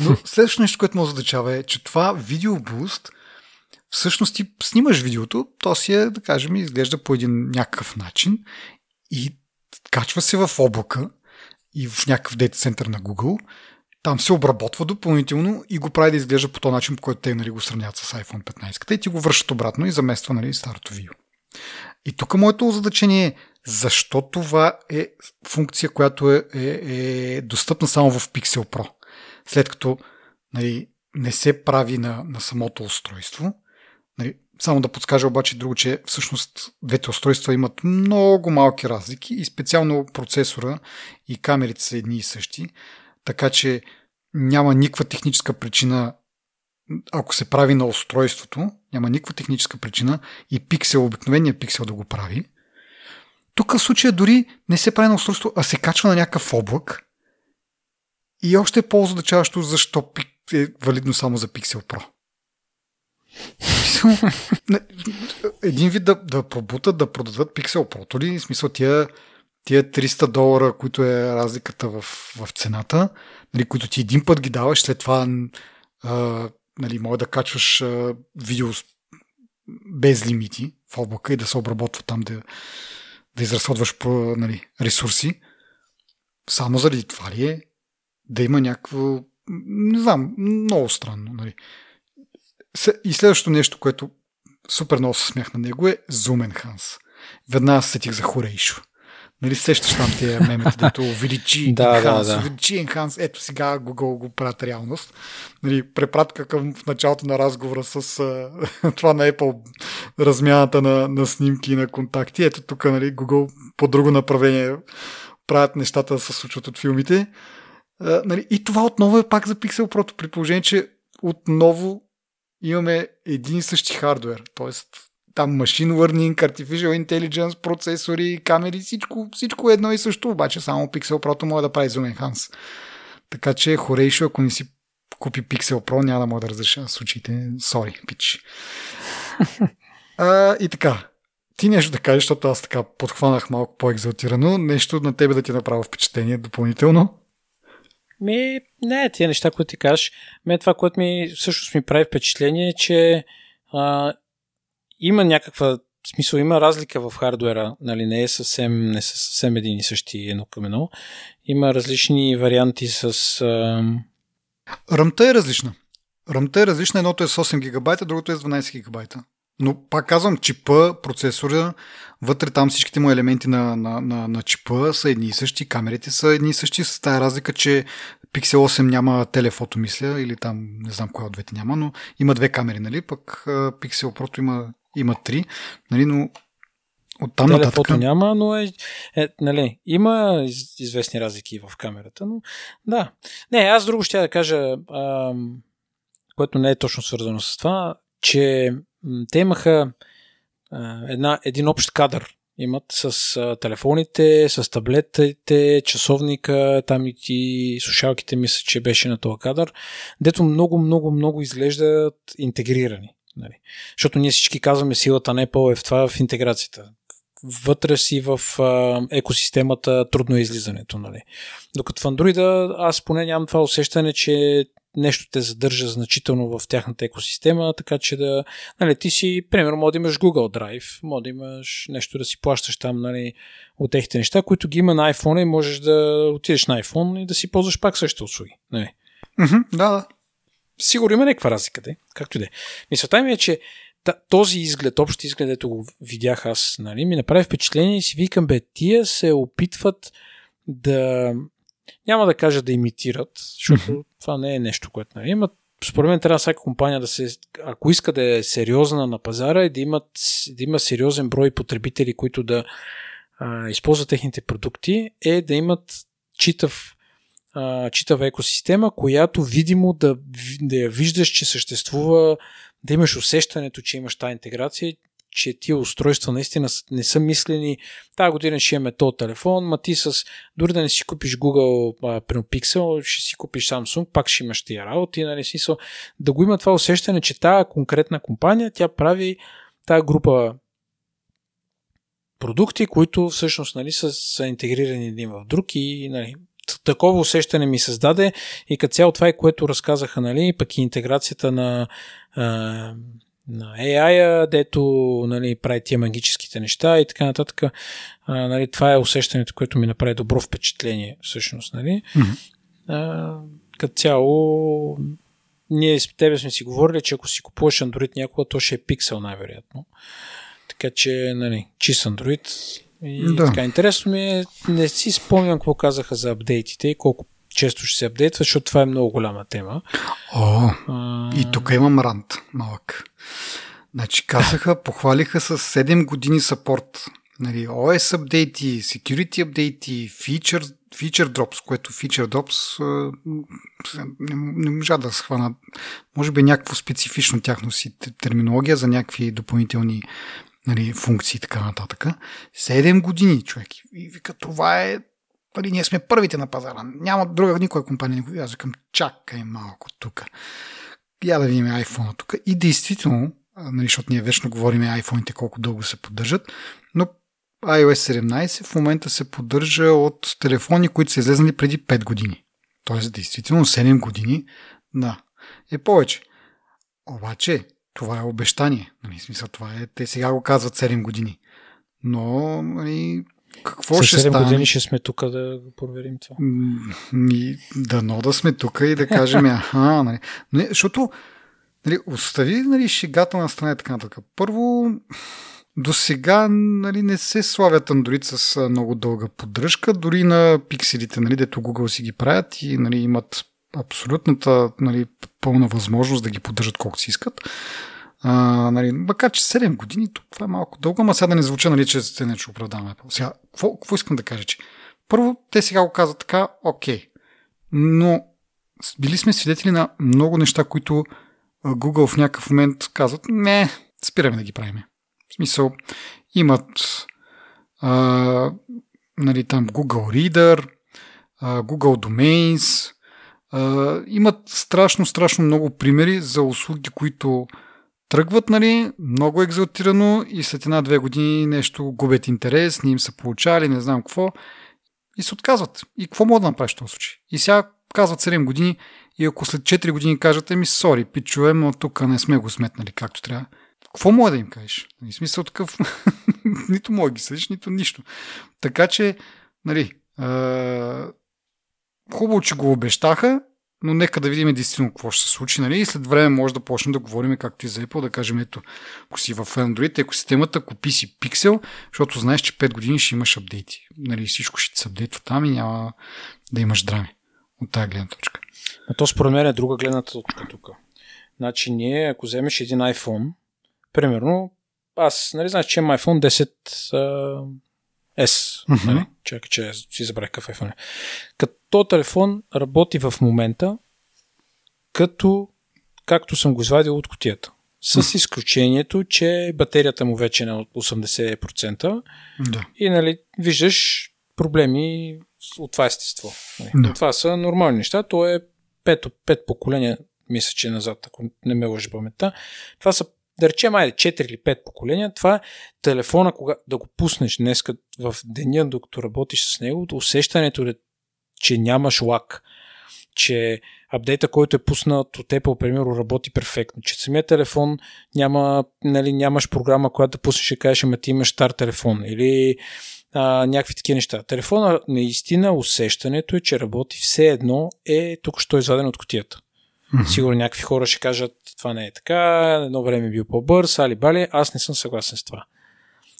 A: Но следващото нещо, което ме озадачава е, че това видеобуст – всъщност ти снимаш видеото, то си е, да кажем, изглежда по един някакъв начин и качва се в облака и в някакъв дейта център на Google, там се обработва допълнително и го прави да изглежда по този начин, по който те нали, го сравняват с iPhone 15 и ти го връщат обратно и замества нали, старото видео. И тук моето задачение е защо това е функция, която е, е, е достъпна само в Pixel Pro. След като нали, не се прави на, на самото устройство, Нали, само да подскажа обаче друго, че всъщност двете устройства имат много малки разлики и специално процесора и камерите са едни и същи, така че няма никаква техническа причина, ако се прави на устройството, няма никаква техническа причина и пиксел, обикновения пиксел да го прави. Тук в случая дори не се прави на устройство, а се качва на някакъв облак и още е по-задачаващо защо е валидно само за Pixel Pro. [LAUGHS] Един вид да, да пробутат, да продадат Pixel Pro, ли? В смисъл тия, тия 300 долара, които е разликата в, в цената, нали, които ти един път ги даваш, след това нали, може да качваш видео без лимити в облака и да се обработва там, да, да изразходваш нали, ресурси. Само заради това ли е да има някакво не знам, много странно. Нали. И следващото нещо, което супер много се смях на него е Enhance. Веднага се сетих за Хорейшо. Нали сещаш там тия мемите, дето [LAUGHS] увеличи
B: Да,
A: Enhance,
B: да, да.
A: увеличи Enhance. Ето сега Google го правят реалност. Нали, препратка към в началото на разговора с а, [LAUGHS] това на Apple, размяната на, на снимки и на контакти. Ето тук нали, Google по друго направление правят нещата да се случват от филмите. А, нали, и това отново е пак за Pixel Pro, при положение, че отново имаме един и същи хардвер. Тоест, там машин learning, artificial intelligence, процесори, камери, всичко, всичко е едно и също, обаче само Pixel Pro може да прави Zoom Enhance. Така че Хорейшо, ако не си купи Pixel Pro, няма да мога да разреша случаите. Sorry, пич. [LAUGHS] а, и така. Ти нещо да кажеш, защото аз така подхванах малко по-екзалтирано. Нещо на тебе да ти направя впечатление допълнително.
B: Ми, не, тия неща, които ти кажеш. Мен това, което ми всъщност ми прави впечатление е, че а, има някаква смисъл има разлика в хардуера, нали, не е съвсем, не са съвсем един и същи едно към едно. Има различни варианти с... А...
A: Ръмта е различна. Ръмта е различна, едното е с 8 гигабайта, другото е с 12 гигабайта. Но пак казвам, чипа, процесора, вътре там всичките му елементи на, на, на, на чипа са едни и същи, камерите са едни и същи, с тази разлика, че Pixel 8 няма телефото, мисля, или там не знам коя от двете няма, но има две камери, нали? Пък Pixel Pro има, има три, нали? Но от там
B: Телефото
A: нататък...
B: няма, но е, е, нали, има из, известни разлики в камерата, но да. Не, аз друго ще да кажа, а, което не е точно свързано с това, че те имаха една, един общ кадър имат с телефоните, с таблетите, часовника, там и, и слушалките мисля, че беше на този кадър, дето много, много, много изглеждат интегрирани. Нали. Защото ние всички казваме силата на Apple е в това в интеграцията. Вътре си в а, екосистемата трудно е излизането. Нали. Докато в Android аз поне нямам това усещане, че нещо те задържа значително в тяхната екосистема, така че да, нали, ти си, примерно, може да имаш Google Drive, може да имаш нещо да си плащаш там, нали, от техните неща, които ги има на iPhone и можеш да отидеш на iPhone и да си ползваш пак същите услуги. Нали.
A: Mm-hmm, да, да.
B: Сигурно има някаква разлика, де, както и да е. Мисълта ми е, че този изглед, общ изглед, ето го видях аз, нали, ми направи впечатление и си викам, бе, тия се опитват да няма да кажа да имитират, защото mm-hmm. това не е нещо, което нали, имат. Според мен трябва всяка компания да се, ако иска да е сериозна на пазара, и да, имат, да има сериозен брой потребители, които да а, използват техните продукти, е да имат читав, а, читава екосистема, която видимо да, да я виждаш, че съществува, да имаш усещането, че имаш тази интеграция, че тия устройства наистина не са мислени. Тази година ще имаме този телефон, ма ти с... Дори да не си купиш Google а, Pixel, ще си купиш Samsung, пак ще имаш тия работи, нали, смисъл, да го има това усещане, че тази конкретна компания, тя прави тази група продукти, които всъщност нали, са, са интегрирани един в друг и нали, такова усещане ми създаде и като цяло това е което разказаха, нали, пък и интеграцията на а, на AI, дето нали, прави тия магическите неща и така нататък. А, нали, това е усещането, което ми направи добро впечатление, всъщност. Нали.
A: Mm-hmm.
B: А, като цяло, ние с тебе сме си говорили, че ако си купуваш Android някога, то ще е Pixel най-вероятно. Така че, нали, чист Android. И
A: Да.
B: така, интересно ми е, не си спомням какво казаха за апдейтите и колко често ще се апдейтва, защото това е много голяма тема.
A: О,
B: А,
A: и тук имам рант малък. Значи казаха, [LAUGHS] похвалиха с 7 години сапорт. Нали, OS апдейти, security апдейти, feature, feature drops, което feature drops не, не можа да схвана. Може би някакво специфично тяхно си те- терминология за някакви допълнителни нали, функции и така нататък. 7 години, човек. И вика, това е Нали, ние сме първите на пазара. Няма друга никоя компания. го- Аз викам, чакай малко тук. Я да видим iPhone тук. И действително, нали, защото ние вечно говорим iPhone-ите колко дълго се поддържат, но iOS 17 в момента се поддържа от телефони, които са излезнали преди 5 години. Тоест, действително 7 години, да, е повече. Обаче, това е обещание. Нали, смисъл, това е, те сега го казват 7 години. Но, нали, какво
B: за
A: ще
B: 7
A: стане?
B: години ще сме тук да проверим това.
A: Ми, дано да сме тук и да кажем, аха, нали. Не, защото, нали, остави нали, шегата на страна и така нататък. Първо, до сега нали, не се славят Android с много дълга поддръжка, дори на пикселите, нали, дето Google си ги правят и нали, имат абсолютната нали, пълна възможност да ги поддържат колкото си искат. А, нали, макар, че 7 години, това е малко дълго, ама сега да не звуча, нали, че се не оправдаваме. Сега, какво, какво искам да кажа? Че първо, те сега го казват така, окей, но били сме свидетели на много неща, които Google в някакъв момент казват, не, спираме да ги правим. В смисъл, имат а, нали, там Google Reader, а, Google Domains, а, имат страшно, страшно много примери за услуги, които тръгват, нали, много екзалтирано и след една-две години нещо губят интерес, не им са получали, не знам какво и се отказват. И какво мога да направиш в този случай? И сега казват 7 години и ако след 4 години кажат, ми сори, пичове, но тук не сме го сметнали както трябва. Какво мога да им кажеш? В нали, смисъл такъв, [LAUGHS] нито мога ги съдиш, нито нищо. Така че, нали, е, хубаво, че го обещаха, но нека да видим действително какво ще се случи, нали? И след време може да почнем да говорим както и за Apple, да кажем, ето, ако си в Android екосистемата, купи си пиксел, защото знаеш, че 5 години ще имаш апдейти. Нали, всичко ще се апдейтва там и няма да имаш драми от тази гледна точка.
B: А то според мен е друга гледна точка тук. Значи ние, ако вземеш един iPhone, примерно, аз, нали знаеш, че имам iPhone 10 uh, S, mm-hmm. нали? Чакай, че си забравих какъв iPhone е. Като телефон работи в момента като както съм го извадил от котията. С изключението, че батерията му вече е на 80%. Да. И нали, виждаш проблеми от това естество. Нали. Да. Това са нормални неща. То е пет, пет поколения, мисля, че е назад, ако не ме лъжи паметта. Това са да речем, айде, 4 или 5 поколения, това е телефона, кога да го пуснеш днес в деня, докато работиш с него, усещането е, че нямаш лак, че апдейта, който е пуснат от Apple, примерно, работи перфектно, че самия телефон няма, нали, нямаш програма, която да пуснеш и кажеш, ама ти имаш стар телефон или а, някакви такива неща. Телефона наистина усещането е, че работи все едно е тук що е изваден от котията. Mm-hmm. Сигурно някакви хора ще кажат, това не е така, едно време е бил по-бърз, али бали, аз не съм съгласен с това.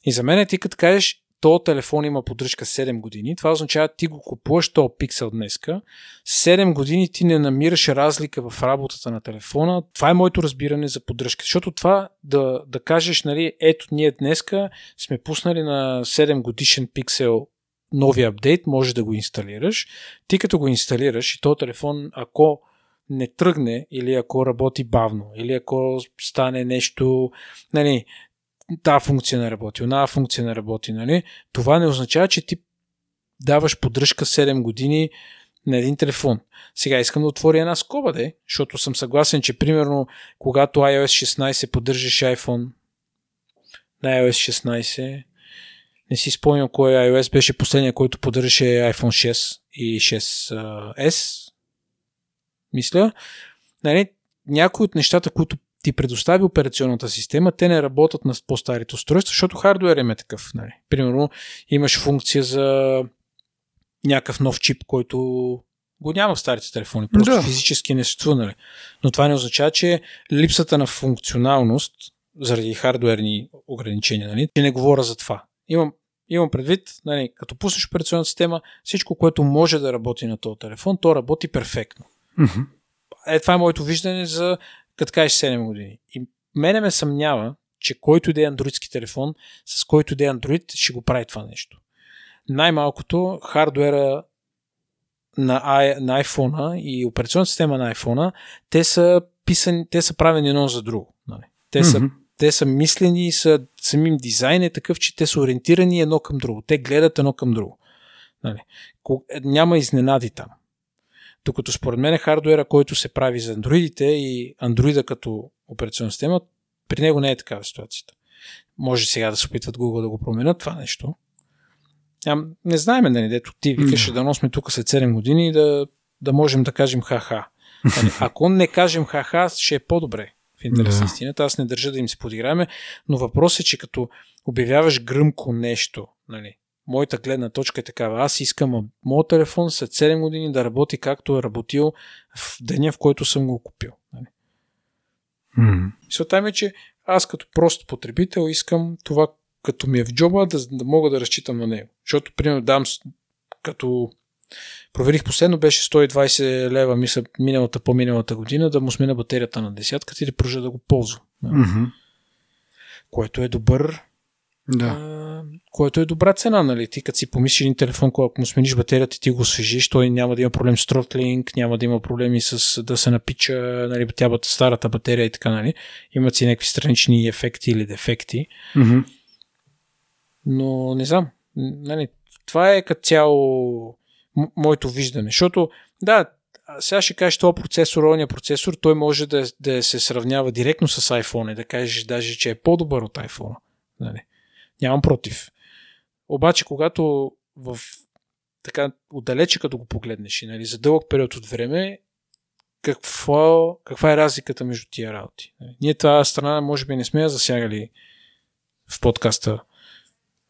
B: И за мен ти като кажеш, то телефон има поддръжка 7 години, това означава ти го купуваш то пиксел днеска, 7 години ти не намираш разлика в работата на телефона. Това е моето разбиране за поддръжка. Защото това да, да кажеш, нали, ето ние днеска сме пуснали на 7 годишен пиксел нови апдейт, може да го инсталираш. Ти като го инсталираш и то телефон, ако не тръгне или ако работи бавно, или ако стане нещо, нали, тази функция не работи, оная функция не работи, нали, това не означава, че ти даваш поддръжка 7 години на един телефон. Сега искам да отворя една скоба, де, защото съм съгласен, че примерно когато iOS 16 поддържаш iPhone на iOS 16, не си спомням кой iOS беше последния, който поддържаше iPhone 6 и 6S, мисля, нали, някои от нещата, които ти предостави операционната система, те не работят на по-старите устройства, защото хардуер е такъв. Нали. Примерно, имаш функция за някакъв нов чип, който го няма в старите телефони. Просто да. физически не съществува. Нали. Но това не означава, че липсата на функционалност заради хардуерни ограничения, нали, не говоря за това. Имам, имам предвид, нали, като пуснеш операционната система, всичко, което може да работи на този телефон, то работи перфектно. Mm-hmm. Е, това е моето виждане за като кажеш 7 години. И мене ме съмнява, че който да е андроидски телефон, с който да е андроид, ще го прави това нещо. Най-малкото хардуера на, I, на iPhone и операционната система на iPhone, те са писани, те са правени едно за друго. Нали? Те, mm-hmm. са, те са мислени и са, самим дизайн е такъв, че те са ориентирани едно към друго. Те гледат едно към друго. Нали? Няма изненади там. Докато според мен хардуера, който се прави за андроидите и андроида като операционна система, при него не е такава ситуацията. Може сега да се опитват Google да го променят това нещо. А, не знаеме, нали, дето ти викаш да носме тук след 7 години и да, да можем да кажем ха-ха. Нали, [LAUGHS] ако не кажем ха-ха, ще е по-добре в интерес на истината. Аз не държа да им се подиграваме, но въпросът е, че като обявяваш гръмко нещо, нали, моята гледна точка е такава. Аз искам моят телефон след 7 години да работи както е работил в деня, в който съм го купил. Mm. Мисълта ми е, че аз като прост потребител искам това, като ми е в джоба, да, да мога да разчитам на него. Защото, примерно, дам като проверих последно, беше 120 лева, мисля, миналата, по-миналата година, да му смена батерията на десятката и да продължа да го ползвам.
A: Mm-hmm.
B: Което е добър
A: Да.
B: а, което е добра цена, нали? Ти като си помислиш един телефон, когато му смениш батерията ти го освежиш, той няма да има проблем с тротлинг, няма да има проблеми с да се напича, нали, тябата, старата батерия и така, нали? Имат си някакви странични ефекти или дефекти,
A: Mm-hmm.
B: но не знам, нали, това е като цяло м- моето виждане, защото да, сега ще кажеш този процесор, ония процесор, той може да, да се сравнява директно с iPhone и да кажеш даже, че е по-добър от iPhone. Нали? Нямам против. Обаче, когато в така отдалече като го погледнеш и нали, за дълъг период от време, какво, каква е разликата между тия работи? Нали? Ние тази страна може би не сме я засягали в подкаста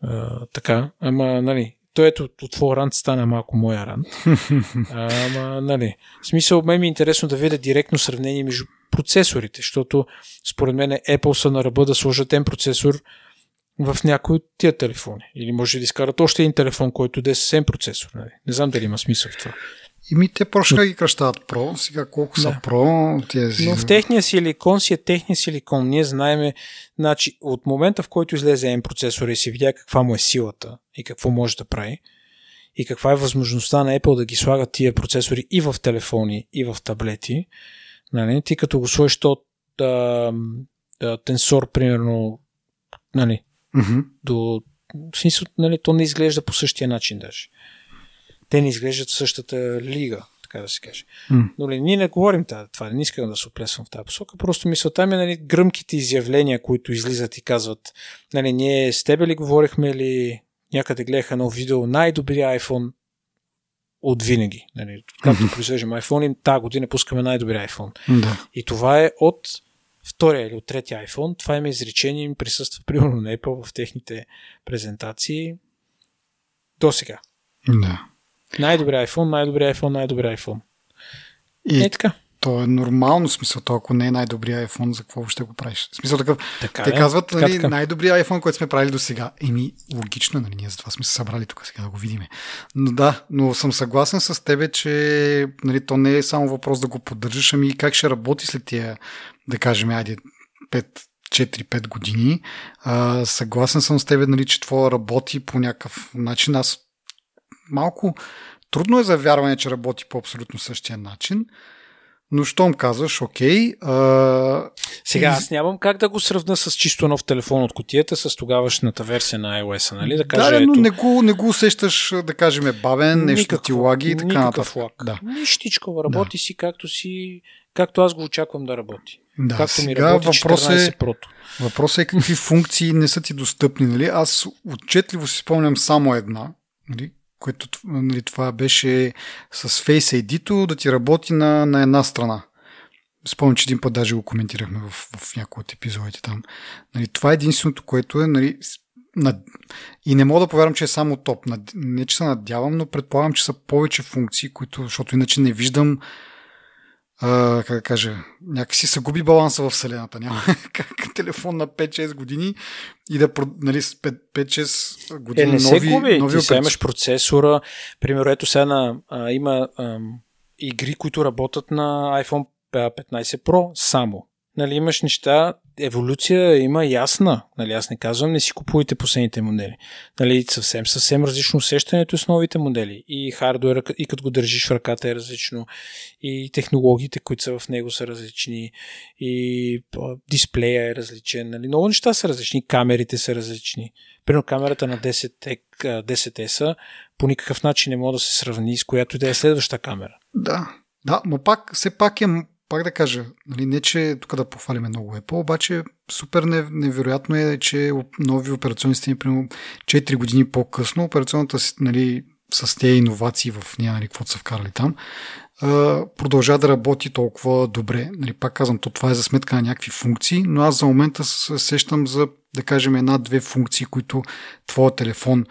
B: а, така, ама нали, то ето от твоя рант стана малко моя рант. [LAUGHS] Ама, нали, в смисъл, мен ми е интересно да видя директно сравнение между процесорите, защото според мен Apple са на ръба да сложат ten процесор в някой от тия телефони. Или може да изкарат още един телефон, който да е съвсем процесор. Нали? Не знам дали има смисъл в това.
A: И ми те просто ги кръщават Pro. Сега колко са
B: Да.
A: Pro, тези...
B: Но в техния силикон си е техния силикон. Ние знаеме, значи, от момента в който излезе N процесора и се видя каква му е силата и какво може да прави, и каква е възможността на Apple да ги слагат тия процесори и в телефони, и в таблети, нали, ти като го сложиш то да, да, тенсор, примерно, нали,
A: Мгм.
B: до... В смисъл, нали, то не изглежда по същия начин даже. Те не изглеждат в същата лига, така да се каже.
A: М.
B: Но ли, ние не говорим това, не искам да се оплесвам в тази посока, просто мисълта ми е нали, гръмките изявления, които излизат и казват, нали, ние с тебе ли говорихме или някъде гледах едно видео, най-добрия iPhone от винаги. Нали, както произвеждам iPhone, тази година пускаме най-добрия iPhone.
A: Да.
B: И това е от втория или от третия iPhone. Това има изречение, им присъства примерно на Apple в техните презентации до сега.
A: Да.
B: Най-добрия iPhone, най-добрия iPhone, най-добрия iPhone.
A: И
B: Е така.
A: То е нормално смисъл, то ако не е най-добрия iPhone, за какво ще го правиш? В смисъл такъв,
B: така
A: те
B: е.
A: казват,
B: така,
A: нали,
B: така.
A: най-добрия iPhone, който сме правили до сега. Еми, логично, нали, ние затова сме се събрали тук сега да го видиме. Но да, но съм съгласен с тебе, че нали, то не е само въпрос да го поддържаш, ами как ще работи след тия, да кажем, айде, 5 4-5 години. А, съгласен съм с тебе, нали, че това работи по някакъв начин. Аз малко трудно е за вярване, че работи по абсолютно същия начин. Но щом казваш, окей. А...
B: Сега аз нямам как да го сравна с чисто нов телефон от котията с тогавашната версия на iOS, нали? Да кажа,
A: да, но
B: ето,
A: не го, не го усещаш, да кажем, е бавен, нещо да ти лаги и така
B: никакъв
A: нататък.
B: лаг.
A: Да.
B: Нищичко, работи си както си, както аз го очаквам да работи.
A: Да,
B: както ми
A: сега
B: работи
A: въпрос
B: 14
A: е,
B: прото.
A: въпросът е какви функции не са ти достъпни. Нали? Аз отчетливо си спомням само една, нали? Което нали, това беше с Face ID да ти работи на, на една страна. Спомням, че един път даже го коментирахме в, в някои от епизодите там. Нали, това е единственото, което е нали, над... и не мога да повярвам, че е само топ. Над... Не, че се надявам, но предполагам, че са повече функции, които, защото иначе не виждам а, как да кажа, някакси се губи баланса в Вселената. Няма [LAUGHS] как телефон на 5-6 години и да, нали, с 5- 5-6
B: Е,
A: години
B: не се
A: нови,
B: губи.
A: нови
B: Ти сега имаш процесора. Примерно, ето сега на, а, има ам, игри, които работят на iPhone 15 Pro само. Нали, имаш неща, еволюция има ясна. Нали, аз не казвам, не си купувайте последните модели. Нали, съвсем, съвсем различно усещането с новите модели. И хардуера, и като го държиш в ръката е различно. И технологиите, които са в него са различни. И дисплея е различен. Нали, много неща са различни. Камерите са различни. Примерно камерата на 10, 10S по никакъв начин не може да се сравни с която и да е следваща камера.
A: Да, да, но пак, все пак е, пак да кажа, нали, не че тук да похвалиме много Apple, обаче супер не- невероятно е, че нови операционни системи, примерно 4 години по-късно, операционната нали, с тези иновации в нея, нали, каквото са вкарали там, продължава да работи толкова добре. Нали, пак казвам, то това е за сметка на някакви функции, но аз за момента се сещам за, да кажем, една-две функции, които твоя телефон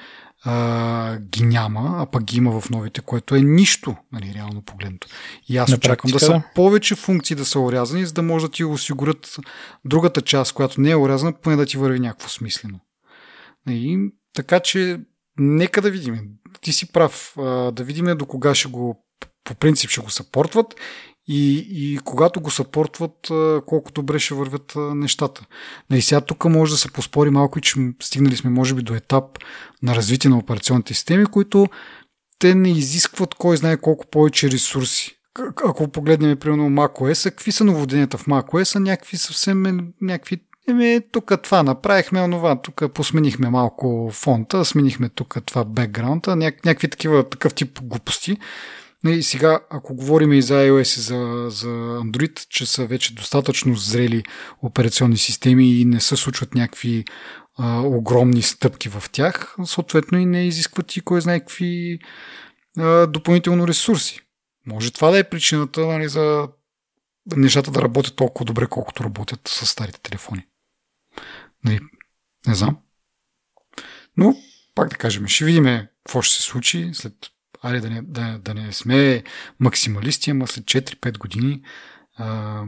A: а, ги няма, а пък ги има в новите, което е нищо, нали, реално погледнато. И аз
B: На
A: очаквам да са
B: да.
A: повече функции да са орязани, за да може да ти осигурят другата част, която не е орязана, поне да ти върви някакво смислено. И, така че, нека да видим. Ти си прав. Да видим до кога ще го, по принцип ще го съпортват и, и когато го съпортват, колко добре ще вървят нещата. И сега тук може да се поспори малко и че стигнали сме може би до етап на развитие на операционните системи, които те не изискват кой знае колко повече ресурси. Ако погледнем, примерно, macOS, какви са новоденията в macOS? Някакви съвсем, някакви Еми, тук това направихме, онова, тук посменихме малко фонта, сменихме тук това бекграунда, някакви такива, такъв тип глупости. И сега, ако говорим и за iOS и за, за Android, че са вече достатъчно зрели операционни системи и не се случват някакви а, огромни стъпки в тях, съответно и не изискват и кой знае какви а, допълнително ресурси. Може това да е причината нали, за нещата да работят толкова добре, колкото работят с старите телефони. Нали, не знам. Но, пак да кажем, ще видим какво ще се случи след Айде да не, да, да не сме максималисти, ама след 4-5 години а,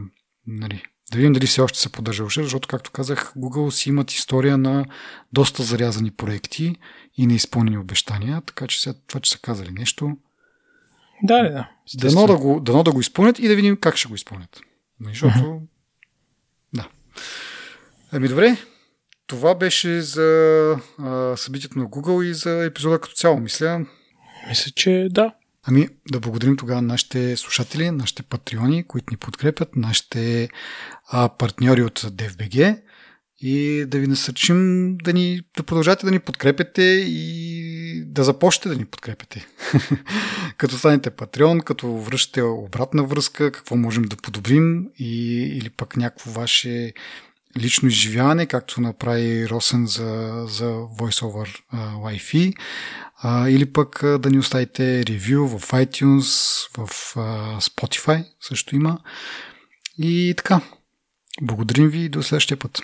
A: нали, да видим дали все още се поддържа уша, защото, както казах, Google си имат история на доста зарязани проекти и неизпълнени обещания, така че сега това, че са казали нещо,
B: да, да.
A: Дано да, го, дано да го изпълнят и да видим как ще го изпълнят. Нали, защото, uh-huh. да. Ами добре, това беше за а, събитието на Google и за епизода като цяло, мисля.
B: Мисля, че да.
A: Ами да благодарим тогава нашите слушатели, нашите патреони, които ни подкрепят, нашите а, партньори от DFBG и да ви насърчим да, ни, да продължате да ни подкрепяте и да започнете да ни подкрепяте. [LAUGHS] като станете патреон, като връщате обратна връзка, какво можем да подобрим и, или пък някакво ваше лично изживяване, както направи Росен за, за VoiceOver Wi-Fi, uh, или пък uh, да ни оставите ревю в iTunes, в uh, Spotify също има. И така. Благодарим ви и до следващия път.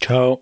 B: Чао!